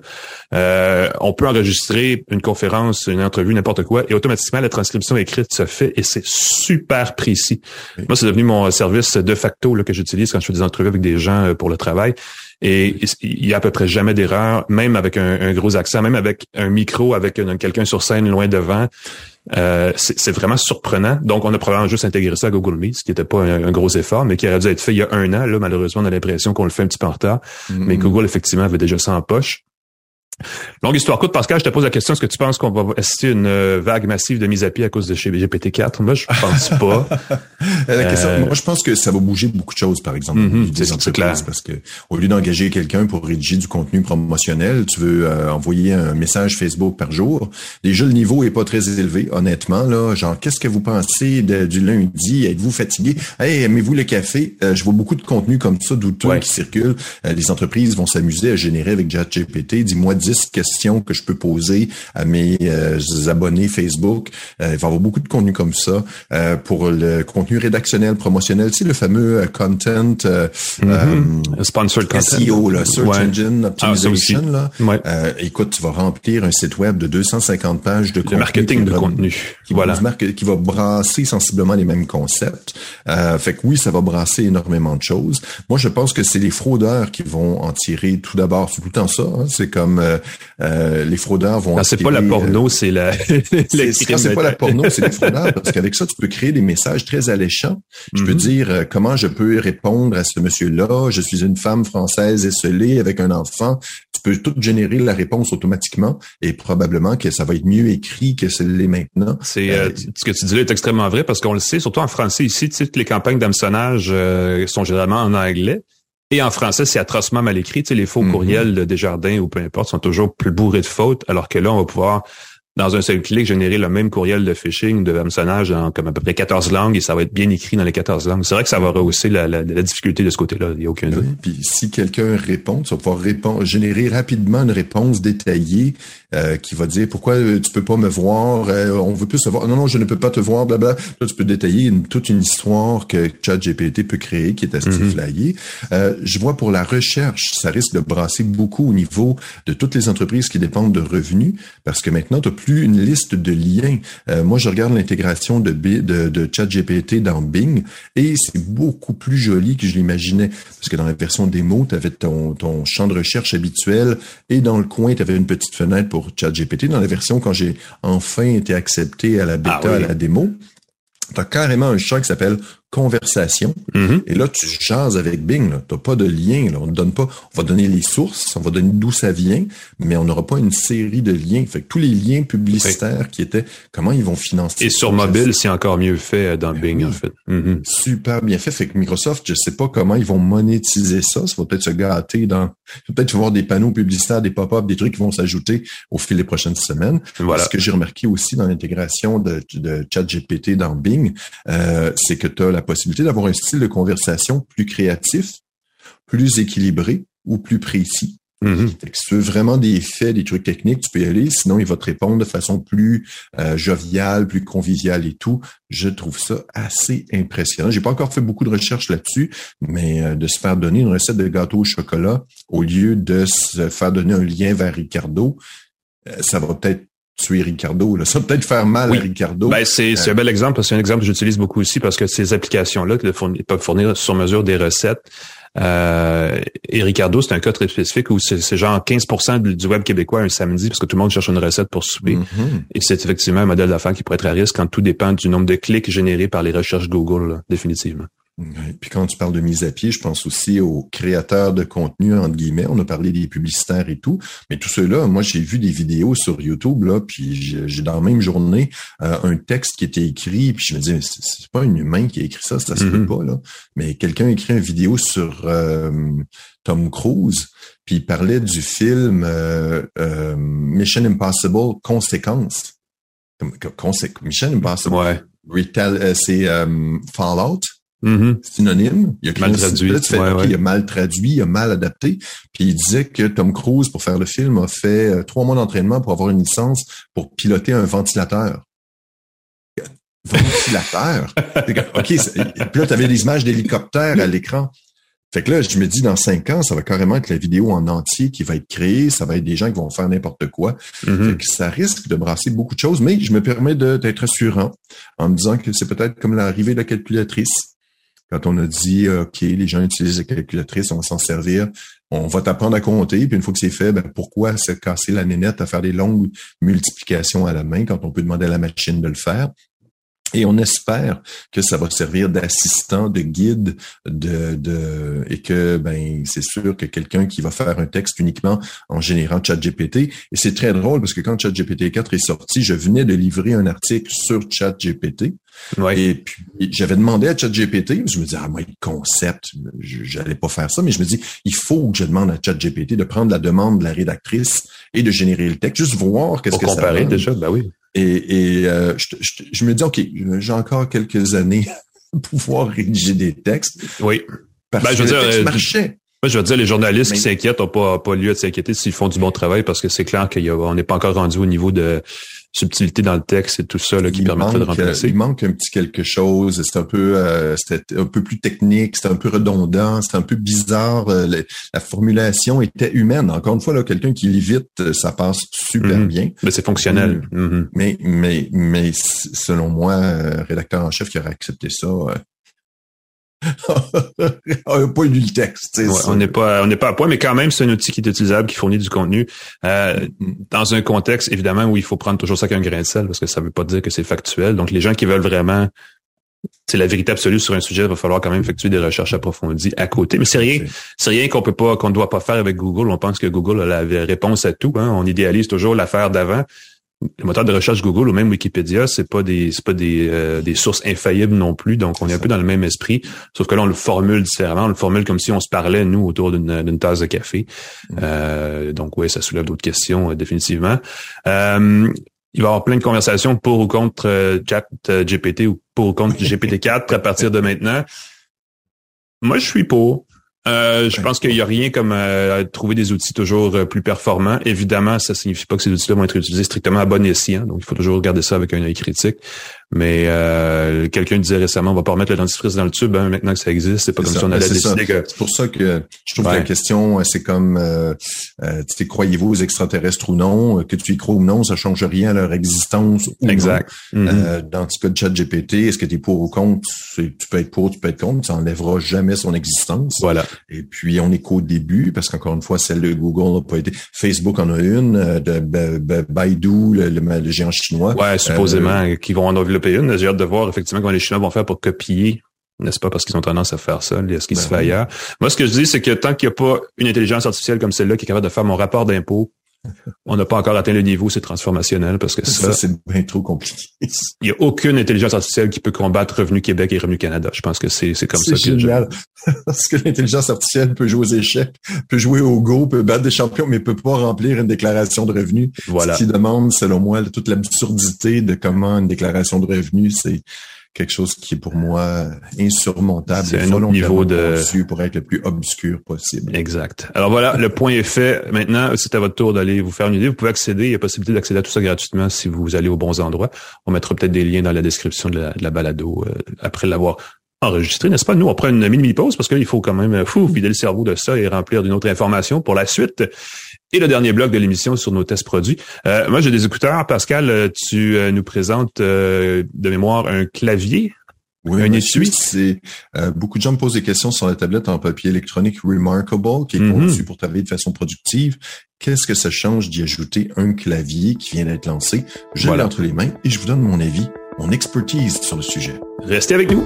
Euh, on peut enregistrer une conférence, une entrevue, n'importe quoi, et automatiquement la transcription écrite se fait et c'est super précis. Moi, c'est devenu mon service de facto là, que j'utilise quand je fais des entrevues avec des gens euh, pour le travail. Et il y a à peu près jamais d'erreur, même avec un, gros accent, même avec un micro, avec quelqu'un sur scène loin devant. Euh, c'est vraiment surprenant. Donc, on a probablement juste intégré ça à Google Meet, ce qui n'était pas un, gros effort, mais qui aurait dû être fait il y a un an. Là, malheureusement, on a l'impression qu'on le fait un petit peu en retard. Mm-hmm. Mais Google, effectivement, avait déjà ça en poche. Longue histoire courte, Pascal, je te pose la question, est-ce que tu penses qu'on va assister à une euh, vague massive de mise à pied à cause de chez GPT-4? Moi, je pense pas. *laughs* la question, euh, Moi, je pense que ça va bouger beaucoup de choses, par exemple, mm c'est clair. Parce que au lieu d'engager quelqu'un pour rédiger du contenu promotionnel, tu veux euh, envoyer un message Facebook par jour. Déjà, le niveau est pas très élevé, honnêtement. Là, genre, qu'est-ce que vous pensez du lundi? Êtes-vous fatigué? Hey, aimez-vous le café? je vois beaucoup de contenu comme ça, douteux, qui circule. les entreprises vont s'amuser à générer avec ChatGPT. Dis-moi 10 questions que je peux poser à mes euh, abonnés Facebook. Euh, il va y avoir beaucoup de contenu comme ça. Euh, pour le contenu rédactionnel, promotionnel, tu sais, le fameux content, mm-hmm. sponsored content. SEO, là, Search Engine ah, Optimization. là. écoute, tu vas remplir un site web de 250 pages de contenu. marketing de contenu. Qui voilà. Va, qui va brasser sensiblement les mêmes concepts. fait que oui, ça va brasser énormément de choses. Moi, je pense que c'est les fraudeurs qui vont en tirer tout d'abord. C'est tout le temps ça. Hein. C'est comme euh, les fraudeurs vont. c'est pas la porno, c'est la. c'est *laughs* pas la porno, c'est les fraudeurs parce qu'avec ça, tu peux créer des messages très alléchants. Je peux mhm. dire euh, comment je peux répondre à ce monsieur-là? Je suis une femme française esselée avec un enfant. Tu peux tout générer la réponse automatiquement et probablement que ça va être mieux écrit que ce l'est maintenant. C'est euh, ce que tu dis là est extrêmement vrai parce qu'on le sait, surtout en français ici, sais, les campagnes d'hameçonnage sont généralement en anglais. Et en français, c'est atrocement mal écrit. Tu sais, les faux mhm. courriels de Desjardins ou peu importe sont toujours plus bourrés de fautes, alors que là, on va pouvoir dans un seul clic, générer le même courriel de phishing, de hameçonnage en comme à peu près 14 langues et ça va être bien écrit dans les 14 langues. C'est vrai que ça va rehausser la, la, la difficulté de ce côté-là, il n'y a aucun doute. puis si quelqu'un répond, tu vas pouvoir répondre, générer rapidement une réponse détaillée euh, qui va dire pourquoi euh, tu peux pas me voir, euh, on veut plus se voir, non, non, je ne peux pas te voir, blabla. Là, tu peux détailler toute une histoire que ChatGPT peut créer qui est assez mm je vois pour la recherche, ça risque de brasser beaucoup au niveau de toutes les entreprises qui dépendent de revenus parce que maintenant, tu plus une liste de liens. Euh, moi, je regarde l'intégration de, de, de ChatGPT dans Bing et c'est beaucoup plus joli que je l'imaginais. Parce que dans la version démo, tu avais ton, ton champ de recherche habituel et dans le coin, tu avais une petite fenêtre pour ChatGPT. Dans la version, quand j'ai enfin été accepté à la bêta, ah à la démo, tu as carrément un champ qui s'appelle conversation. Mm-hmm. Et là, tu jases avec Bing. Tu n'as pas de lien. Là. On ne donne pas. On va donner les sources, on va donner d'où ça vient, mais on n'aura pas une série de liens. Fait que tous les liens publicitaires qui étaient, comment ils vont financer. Et sur mobile, c'est encore mieux fait euh, dans ben Bing, en fait. Mm-hmm. Super bien fait. Fait que Microsoft, je sais pas comment ils vont monétiser ça. Ça va peut-être se gâter dans. Peut-être voir des panneaux publicitaires, des pop-up, des trucs qui vont s'ajouter au fil des prochaines semaines. Voilà. Ce que j'ai remarqué aussi dans l'intégration de, de ChatGPT dans Bing, euh, c'est que tu as la possibilité d'avoir un style de conversation plus créatif, plus équilibré ou plus précis. Mhm. Que si tu veux vraiment des faits, des trucs techniques, tu peux y aller. Sinon, il va te répondre de façon plus euh, joviale, plus conviviale et tout. Je trouve ça assez impressionnant. J'ai pas encore fait beaucoup de recherches là-dessus, mais euh, de se faire donner une recette de gâteau au chocolat au lieu de se faire donner un lien vers Ricardo, euh, ça va peut-être tuer Ricardo. Là. Ça va peut-être faire mal Oui. à Ricardo. Ben, c'est c'est un bel exemple parce que c'est un exemple que j'utilise beaucoup aussi parce que ces applications-là peuvent fournir sur mesure des recettes. Euh, et Ricardo, c'est un cas très spécifique où c'est genre 15 du du web québécois un samedi parce que tout le monde cherche une recette pour souper. Mhm. Et c'est effectivement un modèle d'affaires qui pourrait être à risque quand tout dépend du nombre de clics générés par les recherches Google, là, définitivement. Puis quand tu parles de mise à pied, je pense aussi aux créateurs de contenu, entre guillemets. On a parlé des publicitaires et tout. Mais tout cela, moi, j'ai vu des vidéos sur YouTube, là, puis j'ai dans la même journée euh, un texte qui était écrit, puis je me dis, c'est pas un humain qui a écrit ça, ça se peut Mhm. pas, là. Mais quelqu'un a écrit une vidéo sur euh, Tom Cruise, puis il parlait du film euh, euh, Mission Impossible Conséquences. Comme- comme- consé- Mission Impossible. Ouais. Euh, c'est euh, Mhm. synonyme. Il a Mal traduit, peut-être fait, ouais, ok, ouais. Il a mal traduit, il a mal adapté. Puis il disait que Tom Cruise, pour faire le film, a fait euh, trois mois d'entraînement pour avoir une licence pour piloter un ventilateur. Ventilateur? *laughs* OK, puis là, tu avais des images d'hélicoptères à l'écran. Fait que là, je me dis, dans cinq ans, ça va carrément être la vidéo en entier qui va être créée. Ça va être des gens qui vont faire n'importe quoi. Mhm. Fait que ça risque de brasser beaucoup de choses, mais je me permets d'être assurant en me disant que c'est peut-être comme l'arrivée de la calculatrice. Quand on a dit, euh, OK, les gens utilisent la calculatrice, on va s'en servir, on va t'apprendre à compter, puis une fois que c'est fait, ben, pourquoi se casser la nénette à faire des longues multiplications à la main quand on peut demander à la machine de le faire? Et on espère que ça va servir d'assistant, de guide, de, de et que ben c'est sûr que quelqu'un qui va faire un texte uniquement en générant ChatGPT. Et c'est très drôle parce que quand ChatGPT 4 est sorti, je venais de livrer un article sur ChatGPT. Ouais. Et puis, j'avais demandé à ChatGPT, je me disais, ah, moi, concept, je j'allais pas faire ça, mais je me dis, il faut que je demande à ChatGPT de prendre la demande de la rédactrice et de générer le texte, juste voir qu'est-ce que ça comparer donne. déjà, ben oui. Et, et euh, je, je- je me dis, OK, j'ai encore quelques années *laughs* pour pouvoir rédiger des textes. Oui. Parce Ben, je que veux le dire, texte euh, marchait. Moi, je veux dire, les journalistes Mais- qui s'inquiètent n'ont pas, pas lieu de s'inquiéter s'ils font du bon travail parce que c'est clair qu'on n'est pas encore rendu au niveau de subtilité dans le texte et tout ça là, qui il permettrait de manque, euh, remplacer. il manque un petit quelque chose. C'est un peu, euh, c'était un peu plus technique, c'était un peu redondant, c'était un peu bizarre. euh, la formulation était humaine. Encore une fois, là, quelqu'un qui lit vite, euh, ça passe super Mhm. bien. Mais c'est fonctionnel. Mhm. Mais, mais, mais selon moi, rédacteur en chef qui aurait accepté ça, euh, *laughs* a pas lu le texte. c'est Ouais, ça. on n'est pas on n'est pas à point, mais quand même, c'est un outil qui est utilisable, qui fournit du contenu euh, dans un contexte évidemment où il faut prendre toujours ça avec un grain de sel parce que ça veut pas dire que c'est factuel. Donc les gens qui veulent vraiment c'est la vérité absolue sur un sujet, il va falloir quand même effectuer des recherches approfondies à côté. Mais c'est rien, c'est rien qu'on peut pas, qu'on ne doit pas faire avec Google. On pense que Google a la réponse à tout. Hein. On idéalise toujours l'affaire d'avant. Le moteur de recherche Google ou même Wikipédia, c'est pas des, c'est pas des, euh, des sources infaillibles non plus. Donc on est un peu dans le même esprit, sauf que là on le formule différemment. On le formule comme si on se parlait nous autour d'une, d'une tasse de café. Euh, donc oui, ça soulève d'autres questions euh, définitivement. Euh, il va y avoir plein de conversations pour ou contre euh, chat euh, GPT ou pour ou contre GPT-4 à partir de maintenant. Moi, je suis pour. Euh, je pense qu'il n'y a rien comme euh, trouver des outils toujours euh, plus performants. Évidemment, ça signifie pas que ces outils-là vont être utilisés strictement à bon escient. Donc, il faut toujours regarder ça avec un œil critique. Mais euh, quelqu'un disait récemment, on va pas remettre le dentifrice dans le tube hein, maintenant que ça existe. C'est pas comme ça. si on Ben, allait décider que C'est pour ça que je trouve Ouais. que la question, c'est comme, tu croyez-vous aux extraterrestres ou non, que tu y crois ou non, ça change rien à leur existence ou exact. non. Mhm. Euh, dans le cas de ChatGPT, est-ce que tu es pour ou contre? Tu peux être pour, tu peux être contre, ça enlèvera jamais son existence. Voilà. Et puis, on est qu'au début, parce qu'encore une fois, celle de Google n'a pas été. Facebook en a une, euh, de Ba- Ba- Baidu, le, le- le géant chinois. Ouais, supposément qu'ils vont en développer une. J'ai hâte de voir effectivement comment les Chinois vont faire pour copier, n'est-ce pas, parce qu'ils ont tendance à faire ça, ce qui Ben se fait oui. ailleurs. Moi, ce que je dis, c'est que tant qu'il n'y a pas une intelligence artificielle comme celle-là qui est capable de faire mon rapport d'impôt, on n'a pas encore atteint le niveau, c'est transformationnel, parce que Ça, ça, c'est bien trop compliqué. il n'y a aucune intelligence artificielle qui peut combattre Revenu Québec et Revenu Canada. Je pense que c'est c'est comme ça C'est que je- génial. *laughs* Parce que l'intelligence artificielle peut jouer aux échecs, peut jouer au go, peut battre des champions, mais peut pas remplir une déclaration de revenus. Voilà. Ce qui demande, selon moi, toute l'absurdité de comment une déclaration de revenus, c'est quelque chose qui est pour moi insurmontable. C'est un autre niveau de pour être le plus obscur possible. Exact. Alors voilà, le point est fait. Maintenant, c'est à votre tour d'aller vous faire une idée. Vous pouvez accéder. Il y a possibilité d'accéder à tout ça gratuitement si vous allez aux bons endroits. On mettra peut-être des liens dans la description de la, balado euh, après l'avoir enregistré, n'est-ce pas? Nous, on prend une mini-pause parce qu'il faut quand même euh, fou, vider le cerveau de ça et remplir d'une autre information pour la suite. Et le dernier bloc de l'émission sur nos tests produits. Euh, moi, j'ai des écouteurs. Pascal, euh, tu nous présentes de mémoire un clavier. Oui, un étui. C'est beaucoup de gens me posent des questions sur la tablette en papier électronique Remarkable, qui est conçu pour travailler de façon productive. Qu'est-ce que ça change d'y ajouter un clavier qui vient d'être lancé? Je l'ai entre les mains et je vous donne mon avis, mon expertise sur le sujet. Restez avec nous.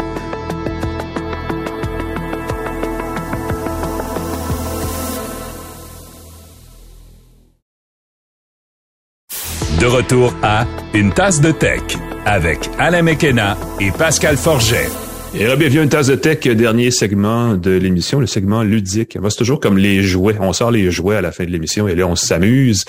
De retour à Une tasse de tech avec Alain Mekena et Pascal Forget. Et bienvenue à Une tasse de tech, dernier segment de l'émission, le segment ludique. C'est toujours comme les jouets. On sort les jouets à la fin de l'émission et là, on s'amuse.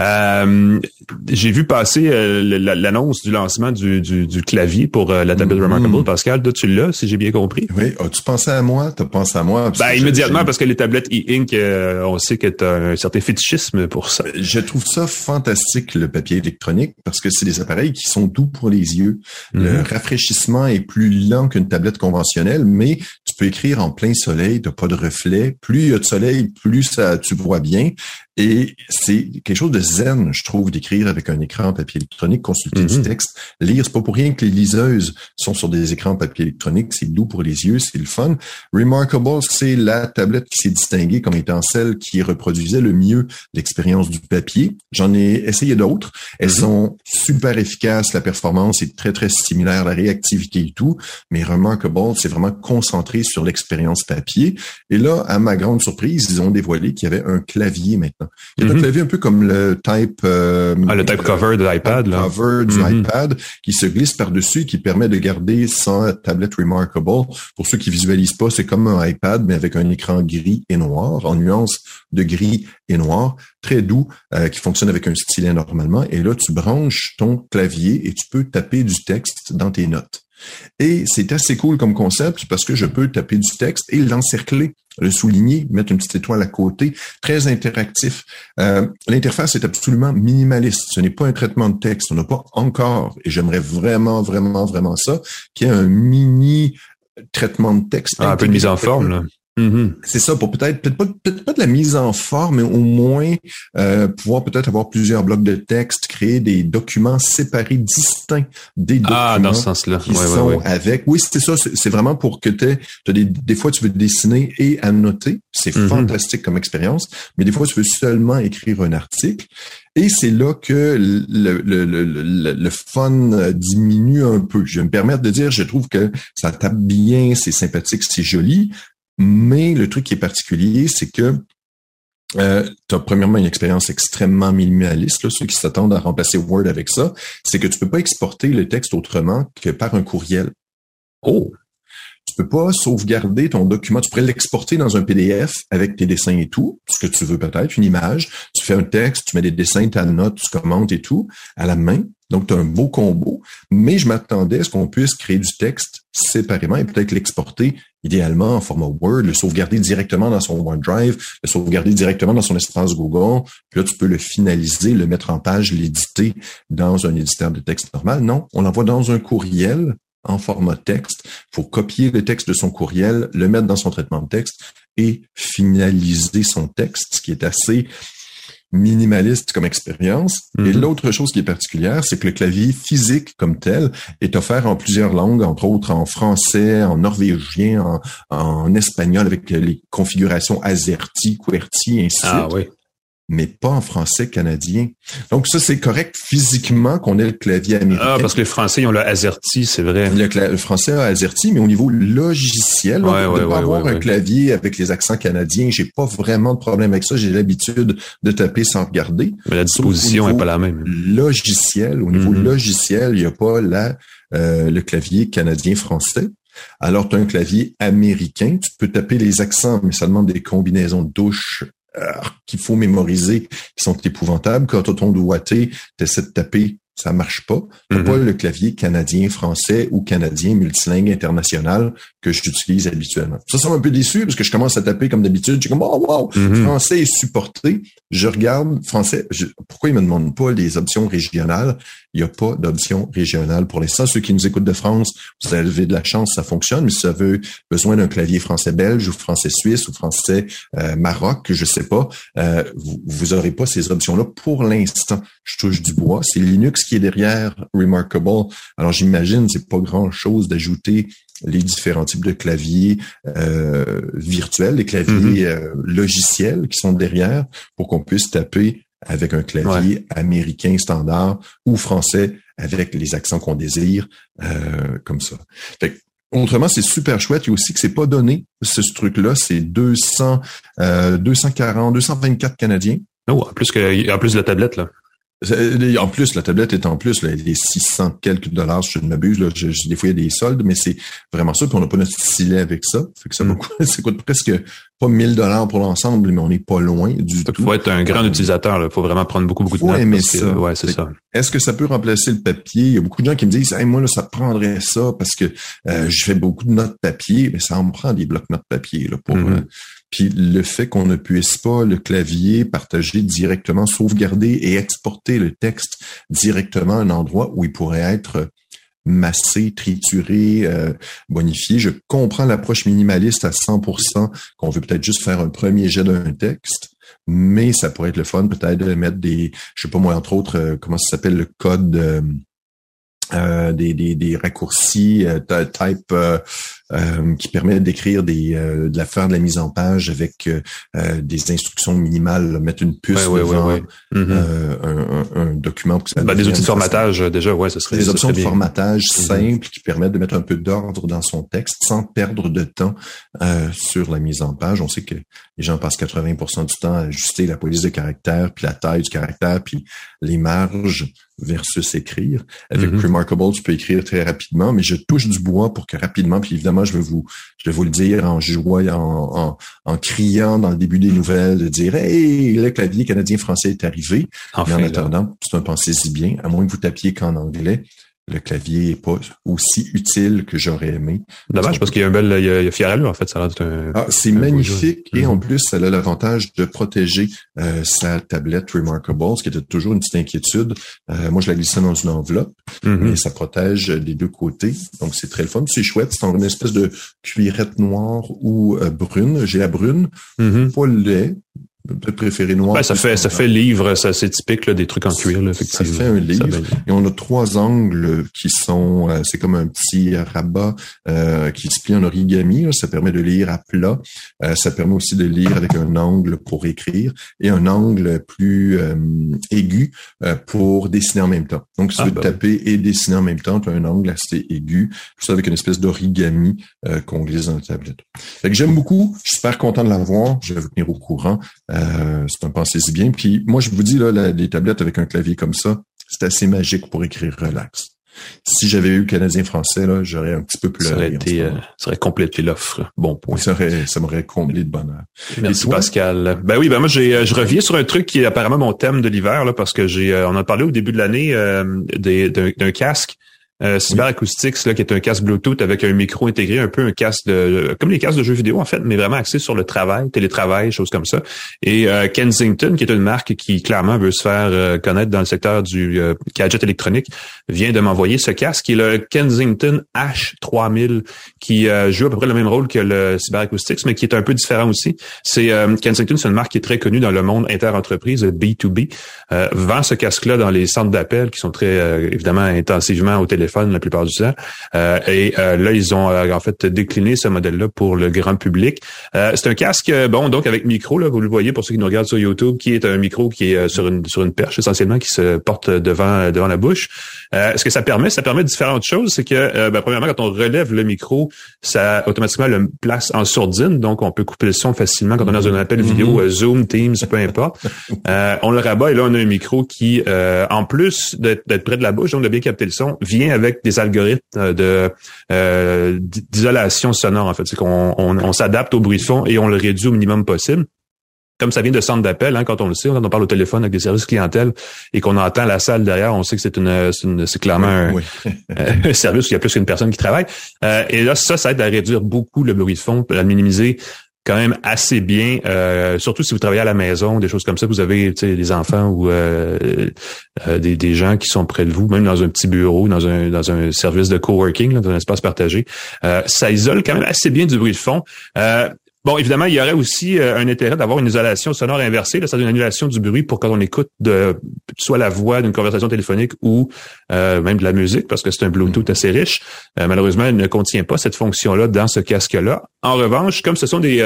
Euh, j'ai vu passer euh, l'annonce du lancement du, du, clavier pour euh, la tablette. Remarkable. Pascal, toi, tu l'as, si j'ai bien compris. Oui. As-tu pensé à moi? T'as pensé à moi? Ben, immédiatement, parce que les tablettes e-ink, on sait que tu un certain fétichisme pour ça. Je trouve ça fantastique, le papier électronique, parce que c'est des appareils qui sont doux pour les yeux. Le mm-hmm. rafraîchissement est plus lent qu'une tablette conventionnelle, mais tu peux écrire en plein soleil, t'as pas de reflet. Plus il y a de soleil, plus ça, tu vois bien. Et c'est quelque chose de zen, je trouve, d'écrire avec un écran en papier électronique, consulter du mhm. texte, lire. C'est pas pour rien que les liseuses sont sur des écrans en papier électronique. C'est doux pour les yeux, c'est le fun. Remarkable, c'est la tablette qui s'est distinguée comme étant celle qui reproduisait le mieux l'expérience du papier. J'en ai essayé d'autres. Elles mhm. sont super efficaces. La performance est très, très similaire, la réactivité et tout. Mais Remarkable, c'est vraiment concentré sur l'expérience papier. Et là, à ma grande surprise, ils ont dévoilé qu'il y avait un clavier maintenant il y a un clavier un peu comme le type euh, ah, le type cover de l'iPad là. cover du mm-hmm. iPad qui se glisse par-dessus et qui permet de garder sa tablette Remarkable. Pour ceux qui visualisent pas, c'est comme un iPad mais avec un écran gris et noir en nuance de gris et noir, très doux euh, qui fonctionne avec un stylet normalement et là tu branches ton clavier et tu peux taper du texte dans tes notes. Et c'est assez cool comme concept parce que je peux taper du texte et l'encercler, le souligner, mettre une petite étoile à côté, très interactif. Euh, l'interface est absolument minimaliste. Ce n'est pas un traitement de texte. On n'a pas encore, et j'aimerais vraiment, vraiment, vraiment ça, qu'il y ait un mini traitement de texte. Ah, un peu de mise en forme, là. Mm-hmm. C'est ça, pour peut-être peut-être pas, peut pas de la mise en forme, mais au moins euh, pouvoir peut-être avoir plusieurs blocs de texte, créer des documents séparés, distincts des documents ah, dans ce sens-là. qui sont avec. Oui, c'est ça. C'est vraiment pour que tu des, des fois tu veux dessiner et annoter. C'est mm-hmm. fantastique comme expérience. Mais des fois tu veux seulement écrire un article. Et c'est là que le, le, le, le, fun diminue un peu. Je vais me permettre de dire, je trouve que ça tape bien, c'est sympathique, c'est joli, mais le truc qui est particulier, c'est que euh, tu as premièrement une expérience extrêmement minimaliste. Là, ceux qui s'attendent à remplacer Word avec ça, c'est que tu peux pas exporter le texte autrement que par un courriel. Oh! Tu peux pas sauvegarder ton document. Tu pourrais l'exporter dans un PDF avec tes dessins et tout, ce que tu veux peut-être, une image. Tu fais un texte, tu mets des dessins, ta note, tu commentes et tout à la main. Donc, tu as un beau combo. Mais je m'attendais à ce qu'on puisse créer du texte séparément et peut-être l'exporter idéalement en format Word, le sauvegarder directement dans son OneDrive, le sauvegarder directement dans son espace Google. Puis là, tu peux le finaliser, le mettre en page, l'éditer dans un éditeur de texte normal. Non, on l'envoie dans un courriel en format texte. Il faut copier le texte de son courriel, le mettre dans son traitement de texte et finaliser son texte, ce qui est assez minimaliste comme expérience. Et mhm. l'autre chose qui est particulière, c'est que le clavier physique comme tel est offert en plusieurs langues, entre autres en français, en norvégien, en, en espagnol avec les configurations AZERTY, QWERTY, ainsi de ah, Oui mais pas en français canadien. Donc ça, c'est correct physiquement qu'on ait le clavier américain. Ah, parce que les Français, ils ont le AZERTY, c'est vrai. Le, français a AZERTY, mais au niveau logiciel, ouais, on pas avoir un clavier avec les accents canadiens. J'ai pas vraiment de problème avec ça. J'ai l'habitude de taper sans regarder. Mais la disposition est pas la même. Logiciel, au niveau mm-hmm. logiciel, il n'y a pas la, euh, le clavier canadien-français. Alors, tu as un clavier américain, tu peux taper les accents, mais ça demande des combinaisons de douches qu'il faut mémoriser qui sont épouvantables. Quand tu ton doigté, tu essaies de taper ça marche pas. T'as Mhm. pas le clavier canadien, français ou canadien multilingue international que j'utilise habituellement. Ça, ça m'a un peu déçu parce que je commence à taper comme d'habitude. J'ai comme, oh wow, Mhm. français est supporté. Je regarde français. je- pourquoi ils me demandent pas les options régionales? Il n'y a pas d'option régionale pour l'instant. Ceux qui nous écoutent de France, vous avez de la chance, ça fonctionne. Mais si vous avez besoin d'un clavier français-belge ou français-suisse ou français euh, Maroc, je sais pas, euh, vous, vous aurez pas ces options-là pour l'instant. Je touche du bois. C'est Linux qui est derrière Remarkable. Alors j'imagine c'est pas grand-chose d'ajouter les différents types de claviers euh, virtuels, les claviers euh, logiciels qui sont derrière pour qu'on puisse taper avec un clavier américain standard ou français avec les accents qu'on désire, euh, comme ça. Fait que, Autrement, c'est super chouette. Il y a aussi que c'est pas donné, ce, ce truc-là. C'est 200, euh, 240, 224 Canadiens. Oh, en plus que, en plus de la tablette, là. C'est- En plus, la tablette est en plus, là, les 600 quelques dollars, si je ne m'abuse. Là, je- je- des fois, il y a des soldes, mais c'est vraiment ça. Puis on n'a pas notre stylet avec ça. Fait que ça, Mm. va coûter- ça coûte presque pas 1000 dollars pour l'ensemble, mais on n'est pas loin du Fait tout. qu'il faut être un grand utilisateur, là. Faut vraiment prendre beaucoup, beaucoup de Faut notes. que, ça. ouais, c'est ça. Est-ce que ça peut remplacer le papier? Il y a beaucoup de gens qui me disent, hey, moi, là, ça prendrait ça parce que euh, je fais beaucoup de notes papier. Mais ça en prend des blocs-notes papier. Là, pour, Mhm. euh, puis le fait qu'on ne puisse pas le clavier partager directement, sauvegarder et exporter le texte directement à un endroit où il pourrait être massé, trituré, euh, bonifié. Je comprends l'approche minimaliste à 100%, qu'on veut peut-être juste faire un premier jet d'un texte, mais ça pourrait être le fun peut-être de mettre des, je sais pas moi, entre autres, euh, comment ça s'appelle le code euh, euh, des, des, des raccourcis euh, type euh, euh, qui permet d'écrire des euh, de la faire de la mise en page avec euh, euh, des instructions minimales, mettre une puce Ouais, devant ouais. Mhm. euh, un, un- un document pour que ça Ben, des outils de formatage, déjà, ouais, ce serait, des options serait de formatage Mhm. simples qui permettent de mettre un peu d'ordre dans son texte sans perdre de temps euh, sur la mise en page. On sait que les gens passent 80% du temps à ajuster la police de caractère, puis la taille du caractère, puis les marges versus écrire. Avec Mhm. Remarkable, tu peux écrire très rapidement, mais je touche du bois pour que rapidement, puis évidemment, je vais vous, je vais vous le dire en jouant, en, en, en criant dans le début des nouvelles, de dire Hey, le clavier canadien-français est arrivé. Mais en attendant, c'est un pensez-y bien, à moins que vous tapiez qu'en anglais, le clavier est pas aussi utile que j'aurais aimé. Dommage, parce qu'il y a un bel, il y a, il y a fier allure, en fait, ça Ah, c'est magnifique et en Mhm. plus, ça a l'avantage de protéger euh, sa tablette Remarkable, ce qui était toujours une petite inquiétude. Euh, moi, je la glissais dans une enveloppe, Mhm. mais ça protège des deux côtés. Donc, c'est très le fun. C'est chouette. C'est en une espèce de cuirette noire ou euh, brune. J'ai la brune, Mhm. pas le lait. Peut-être préféré noir. Ouais, ça fait, ça fait livre, ça, c'est typique, là, des trucs en cuir, là, effectivement. fait un livre. Et on a trois angles qui sont, euh, c'est comme un petit rabat euh, qui se plie en origami. là. Ça permet de lire à plat. Euh, ça permet aussi de lire avec un angle pour écrire et un angle plus euh, aigu euh, pour dessiner en même temps. Donc, si tu Ah, veux bah taper et dessiner en même temps, tu as un angle assez aigu. Tout ça avec une espèce d'origami euh, qu'on glisse dans la tablette. Fait que j'aime beaucoup. Je suis super content de l'avoir. Je vais vous tenir au courant. Euh, c'est un pensez-y bien. Puis moi, je vous dis, là, la- les tablettes avec un clavier comme ça, c'est assez magique pour écrire relax. Si j'avais eu Canadien-Français, là, j'aurais un petit peu Ça aurait pleuré. en ce été, euh, ça aurait complété l'offre. Bon point. ça, aurait- ça m'aurait comblé de bonheur. Merci? Pascal. Ben oui, ben moi j'ai euh, je reviens sur un truc qui est apparemment mon thème de l'hiver là parce que j'ai on a parlé au début de l'année euh, des- d'un d'un casque euh, Cyber Acoustics là qui est un casque Bluetooth avec un micro intégré, un peu un casque de comme les casques de jeux vidéo en fait, mais vraiment axé sur le travail, télétravail, choses comme ça. Et euh, Kensington qui est une marque qui clairement veut se faire euh, connaître dans le secteur du euh, gadget électronique vient de m'envoyer ce casque qui est le Kensington H3000 qui euh, joue à peu près le même rôle que le Cyber Acoustics mais qui est un peu différent aussi. C'est Kensington, c'est une marque qui est très connue dans le monde interentreprise B2B. Euh, vend ce casque-là dans les centres d'appel qui sont très évidemment intensivement au téléphone la plupart du temps. Euh, et euh, là, ils ont euh, en fait décliné ce modèle-là pour le grand public. Euh, c'est un casque, bon, donc avec micro, là, vous le voyez pour ceux qui nous regardent sur YouTube, qui est un micro qui est euh, sur une sur une perche essentiellement qui se porte devant devant la bouche. Ce que ça permet, ça permet différentes choses. C'est que ben, premièrement, quand on relève le micro, ça automatiquement le place en sourdine, donc on peut couper le son facilement quand on est dans un appel vidéo, euh, Zoom, Teams, peu importe. *laughs* On le rabat et là on a un micro qui, en plus d'être près de la bouche, donc de bien capter le son, vient avec des algorithmes euh, de euh, d'isolation sonore. En fait, c'est qu'on on, on s'adapte au bruit de fond et on le réduit au minimum possible. comme ça vient de centre d'appel, hein, quand on le sait, quand on parle au téléphone avec des services clientèle et qu'on entend la salle derrière, on sait que c'est une, c'est clairement *laughs* un, service où il y a plus qu'une personne qui travaille. Euh, et là, ça, ça aide à réduire beaucoup le bruit de fond, à le minimiser quand même assez bien, euh, surtout si vous travaillez à la maison, des choses comme ça, vous avez des enfants ou euh, des, des, gens qui sont près de vous, même dans un petit bureau, dans un, dans un service de coworking, dans un espace partagé. ça isole quand même assez bien du bruit de fond. Bon, évidemment, il y aurait aussi euh, un intérêt d'avoir une isolation sonore inversée, c'est-à-dire une annulation du bruit pour quand on écoute de soit la voix d'une conversation téléphonique ou euh, même de la musique, parce que c'est un Bluetooth assez riche. Euh, malheureusement, il ne contient pas cette fonction-là dans ce casque-là. En revanche, comme ce sont des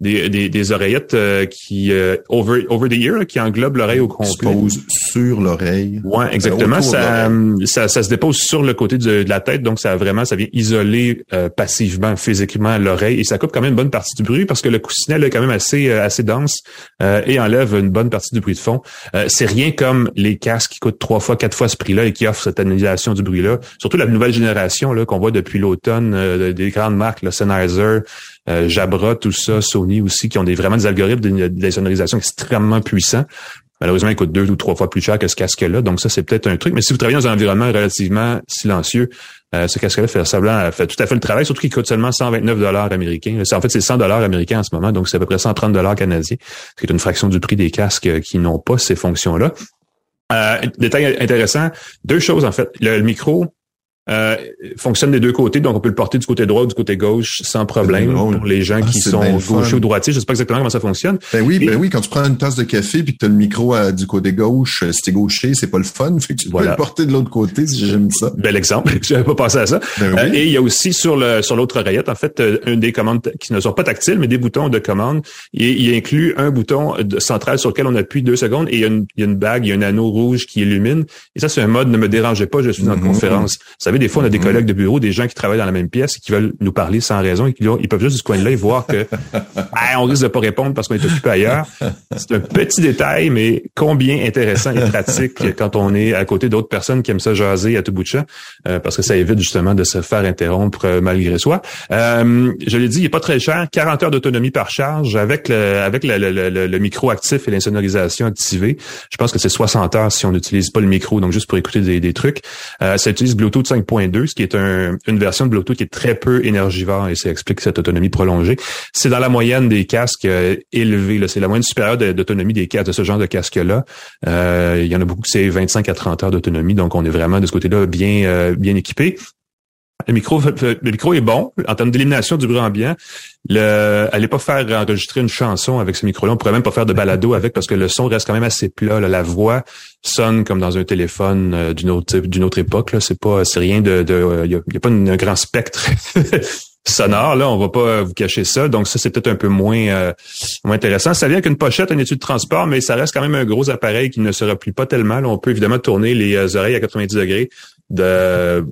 des, des, des oreillettes euh, qui euh, over over the ear qui englobent l'oreille au complet. Se pose sur l'oreille. Ouais, exactement. Ça, ça, ça se dépose sur le côté de, la tête, donc ça vraiment ça vient isoler euh, passivement, physiquement l'oreille et ça coupe quand même une bonne partie du bruit parce que le coussinet là, est quand même assez assez dense et enlève une bonne partie du bruit de fond. c'est rien comme les casques qui coûtent trois fois, quatre fois ce prix-là et qui offrent cette annulation du bruit-là. Surtout la nouvelle génération là qu'on voit depuis l'automne des grandes marques, le Sennheiser, euh, Jabra, tout ça, Sony aussi, qui ont des, vraiment des algorithmes de, sonorisation extrêmement puissants. Malheureusement, ils coûtent deux ou trois fois plus cher que ce casque-là. Donc ça, c'est peut-être un truc. Mais si vous travaillez dans un environnement relativement silencieux, euh, ce casque-là fait fait tout à fait le travail, surtout qu'il coûte seulement 129 dollars américains. En fait, c'est 100 dollars américains en ce moment, donc c'est à peu près 130 dollars canadiens, ce qui est une fraction du prix des casques euh, qui n'ont pas ces fonctions-là. Euh, détail intéressant, deux choses en fait. le micro, euh, fonctionne des deux côtés, donc on peut le porter du côté droit ou du côté gauche sans problème pour les gens ah, qui sont gauchers ou droitiers. Je sais pas exactement comment ça fonctionne. Ben oui, ben oui, quand tu prends une tasse de café puis que tu as le micro du côté gauche, euh, si t'es gaucher, c'est pas le fun. Fait que tu peux le porter de l'autre côté si j'aime ça. Bel exemple. *laughs* Je n'avais pas pensé à ça. Ben euh, et il y a aussi sur le sur l'autre oreillette, en fait, une des commandes qui ne sont pas tactiles, mais des boutons de commande. Il, il inclut un bouton central sur lequel on appuie deux secondes et il y a une, il y a une bague, il y a un anneau rouge qui illumine. Et ça, c'est un mode ne me dérangez pas, je suis dans une mm-hmm. conférence. Savez, des fois, on a des mm-hmm. collègues de bureau, des gens qui travaillent dans la même pièce et qui veulent nous parler sans raison et qui ils peuvent juste du coin de l'œil voir que *laughs* ben, on risque de pas répondre parce qu'on est occupé ailleurs. C'est un petit détail, mais combien intéressant et pratique quand on est à côté d'autres personnes qui aiment ça jaser à tout bout de champ, euh, parce que ça évite justement de se faire interrompre euh, malgré soi. Euh, je l'ai dit, il est pas très cher, 40 heures d'autonomie par charge avec le, avec le, le, le, micro actif et l'insonorisation activée. Je pense que c'est 60 heures si on n'utilise pas le micro, donc juste pour écouter des, des trucs. ça utilise Bluetooth 5.2, ce qui est un une version de Bluetooth qui est très peu énergivore et ça explique cette autonomie prolongée. C'est dans la moyenne des casques euh, élevés. C'est la moyenne supérieure d'autonomie des casques de ce genre de casque-là. Euh, il y en a beaucoup qui c'est 25 à 30 heures d'autonomie, donc on est vraiment de ce côté-là bien euh, bien équipé. Le micro, le micro est bon en termes d'élimination du bruit ambiant. Le, allez pas faire enregistrer une chanson avec ce micro-là. On pourrait même pas faire de balado avec parce que le son reste quand même assez plat. La voix sonne comme dans un téléphone euh, d'une autre d'une autre époque. Là, c'est pas, c'est rien de, il y, a, pas un grand spectre. *laughs* sonore, là, on va pas vous cacher ça. Donc ça, c'est peut-être un peu moins, euh, moins intéressant. Ça vient avec une pochette, une étude de transport, mais ça reste quand même un gros appareil qui ne se replie pas tellement. on peut évidemment tourner les euh, oreilles à 90 degrés de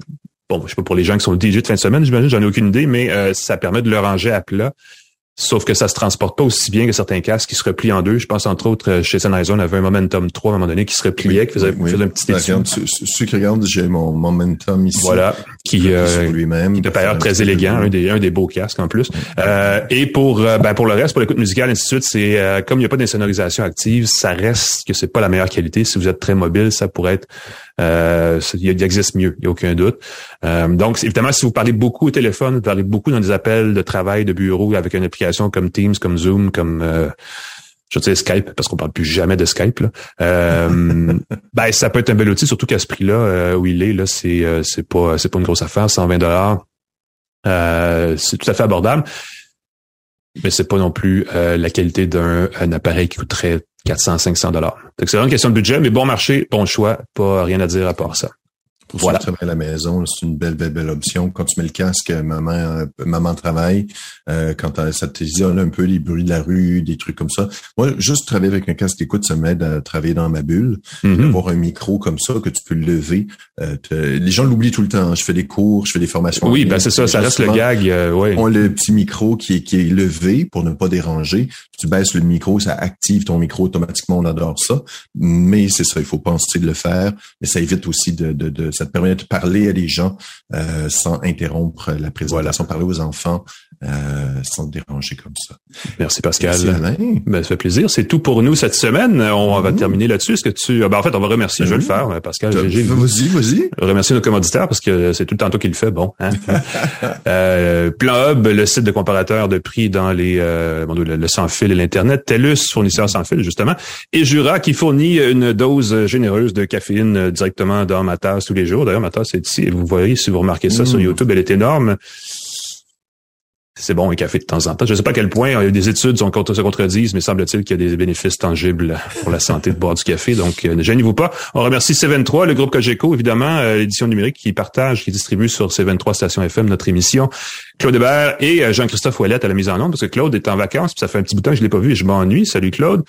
bon, je sais pas pour les gens qui sont DJ de fin de semaine, j'imagine, j'en ai aucune idée, mais euh, ça permet de le ranger à plat. Sauf que ça se transporte pas aussi bien que certains casques qui se replient en deux. Je pense entre autres euh, chez Sennheiser, on avait un Momentum 3 à un moment donné qui se repliait, qui faisait, un petit regarde, Ceux qui regardent, j'ai mon Momentum ici. Voilà, qui, euh, lui-même, qui est d'ailleurs très élégant, un des, un des beaux casques en plus. Euh, et pour ben, pour le reste, pour l'écoute musicale, ainsi de suite, c'est comme il n'y a pas d'insonorisation active, ça reste que c'est pas la meilleure qualité. Si vous êtes très mobile, ça pourrait être euh, il existe mieux, il n'y a aucun doute. Euh, donc, évidemment, si vous parlez beaucoup au téléphone, vous parlez beaucoup dans des appels de travail, de bureau, avec une application comme Teams, comme Zoom, comme euh, je veux Skype, parce qu'on parle plus jamais de Skype. Là. Euh, *laughs* ben, ça peut être un bel outil, surtout qu'à ce prix-là, où il est, là, c'est c'est pas c'est pas une grosse affaire, 120 dollars. c'est tout à fait abordable mais c'est pas non plus la qualité d'un appareil qui coûterait 400, 500 dollars. C'est vraiment une question de budget, mais bon marché, bon choix, pas rien à dire à part ça. Pour voilà. ceux qui à la maison, c'est une belle, belle, belle option. Quand tu mets le casque, maman, euh, maman travaille. Euh, quand ça t'isole un peu les bruits de la rue, des trucs comme ça. Moi, juste travailler avec un casque d'écoute, ça m'aide à travailler dans ma bulle. Mm-hmm. Avoir un micro comme ça que tu peux lever. Euh, les gens l'oublient tout le temps. Je fais des cours, je fais des formations. Oui, ben c'est ça, ça reste le gag. Euh, ouais. On le petit micro qui est, qui est levé pour ne pas déranger. Tu baisses le micro, ça active ton micro automatiquement. On adore ça. Mais c'est ça, il faut penser de le faire. Mais ça évite aussi de, de, de ça te permet de parler à des gens euh, sans interrompre la présentation, parler aux enfants. Euh, sans te déranger comme ça. Merci Pascal. Merci. Ben, ça fait plaisir. C'est tout pour nous cette semaine. On va Mhm. terminer là-dessus. Est-ce que tu... ah, Ben, en fait, on va remercier. Je vais le faire, euh, Pascal. Vas-y, vas-y. remercier nos commanditaires parce que c'est tout le temps toi qui le fais. Bon, hein? *laughs* euh, Plan Hub, le site de comparateur de prix dans les euh, bon, le, le sans fil et l'internet. TELUS, fournisseur sans fil justement, et Jura qui fournit une dose généreuse de caféine euh, directement dans ma tasse tous les jours. D'ailleurs, ma tasse est ici. Et vous voyez si vous remarquez ça sur YouTube, elle est énorme. C'est bon un café de temps en temps. Je ne sais pas à quel point euh, des études sont se contredisent, mais semble-t-il qu'il y a des bénéfices tangibles pour la santé de boire du café. Donc, euh, ne gênez-vous pas. On remercie C23, le groupe Cogeco, évidemment, euh, l'édition numérique qui partage, qui distribue sur C23 Station FM notre émission. Claude Hébert et euh, Jean-Christophe Ouellette à la mise en onde, parce que Claude est en vacances, puis ça fait un petit bout de temps que je l'ai pas vu et je m'ennuie. Salut Claude.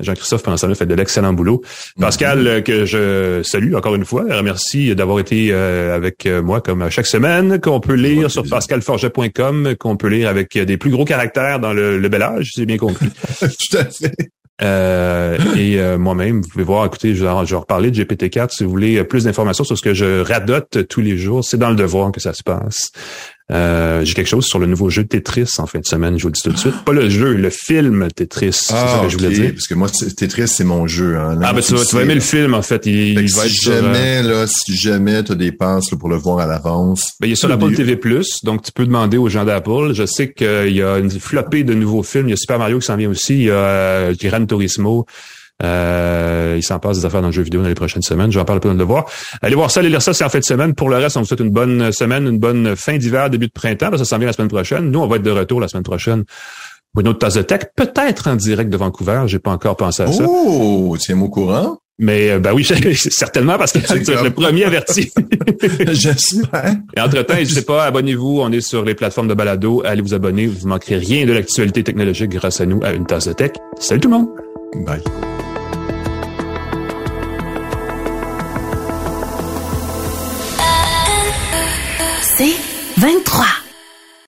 Jean-Christophe, temps-là, fait de l'excellent boulot. Pascal, euh, que je salue encore une fois, remercie d'avoir été euh, avec euh, moi comme chaque semaine, qu'on peut lire sur pascalforget.com, qu'on peut lire avec des plus gros caractères dans le, le bel âge, j'ai bien compris. *laughs* Tout à fait. Euh, et euh, moi-même, vous pouvez voir, écoutez, je vais, reparler de GPT-4 si vous voulez plus d'informations sur ce que je radote tous les jours. C'est dans le devoir que ça se passe. Euh, j'ai quelque chose sur le nouveau jeu Tetris en fin de semaine, je vous le dis tout de suite. Pas le jeu, le film Tetris, c'est ça que je voulais dire. Parce que moi, Tetris, c'est mon jeu. Hein. Ah ben tu vas, tu vas aimer le film en fait. Il, Fait il va si être sur, euh, jamais, là, si jamais t'as des passes là, pour le voir à l'avance. ben, il est sur le Apple mieux. TV+, donc tu peux demander aux gens d'Apple. Je sais qu'il y a une flopée de nouveaux films. Il y a Super Mario qui s'en vient aussi. Il y a euh, Gran Turismo. Euh, il s'en passe des affaires dans le jeu vidéo dans les prochaines semaines. Je vais en parler pas dans le devoir. Allez voir ça, allez lire ça, c'est en fin de semaine. Pour le reste, on vous souhaite une bonne semaine, une bonne fin d'hiver, début de printemps. parce que ça s'en vient la semaine prochaine. Nous, on va être de retour la semaine prochaine pour une autre tasse de tech, peut-être en direct de Vancouver. J'ai pas encore pensé à ça. Oh, tiens-moi au courant. Mais euh, ben oui, *laughs* certainement parce que tu es le premier averti. *laughs* J'espère. Et entre-temps, n'hésitez pas, abonnez-vous. On est sur les plateformes de balado. Allez vous abonner. Vous ne manquerez rien de l'actualité technologique grâce à nous à une tasse de tech. Salut tout le monde! Bye. 23.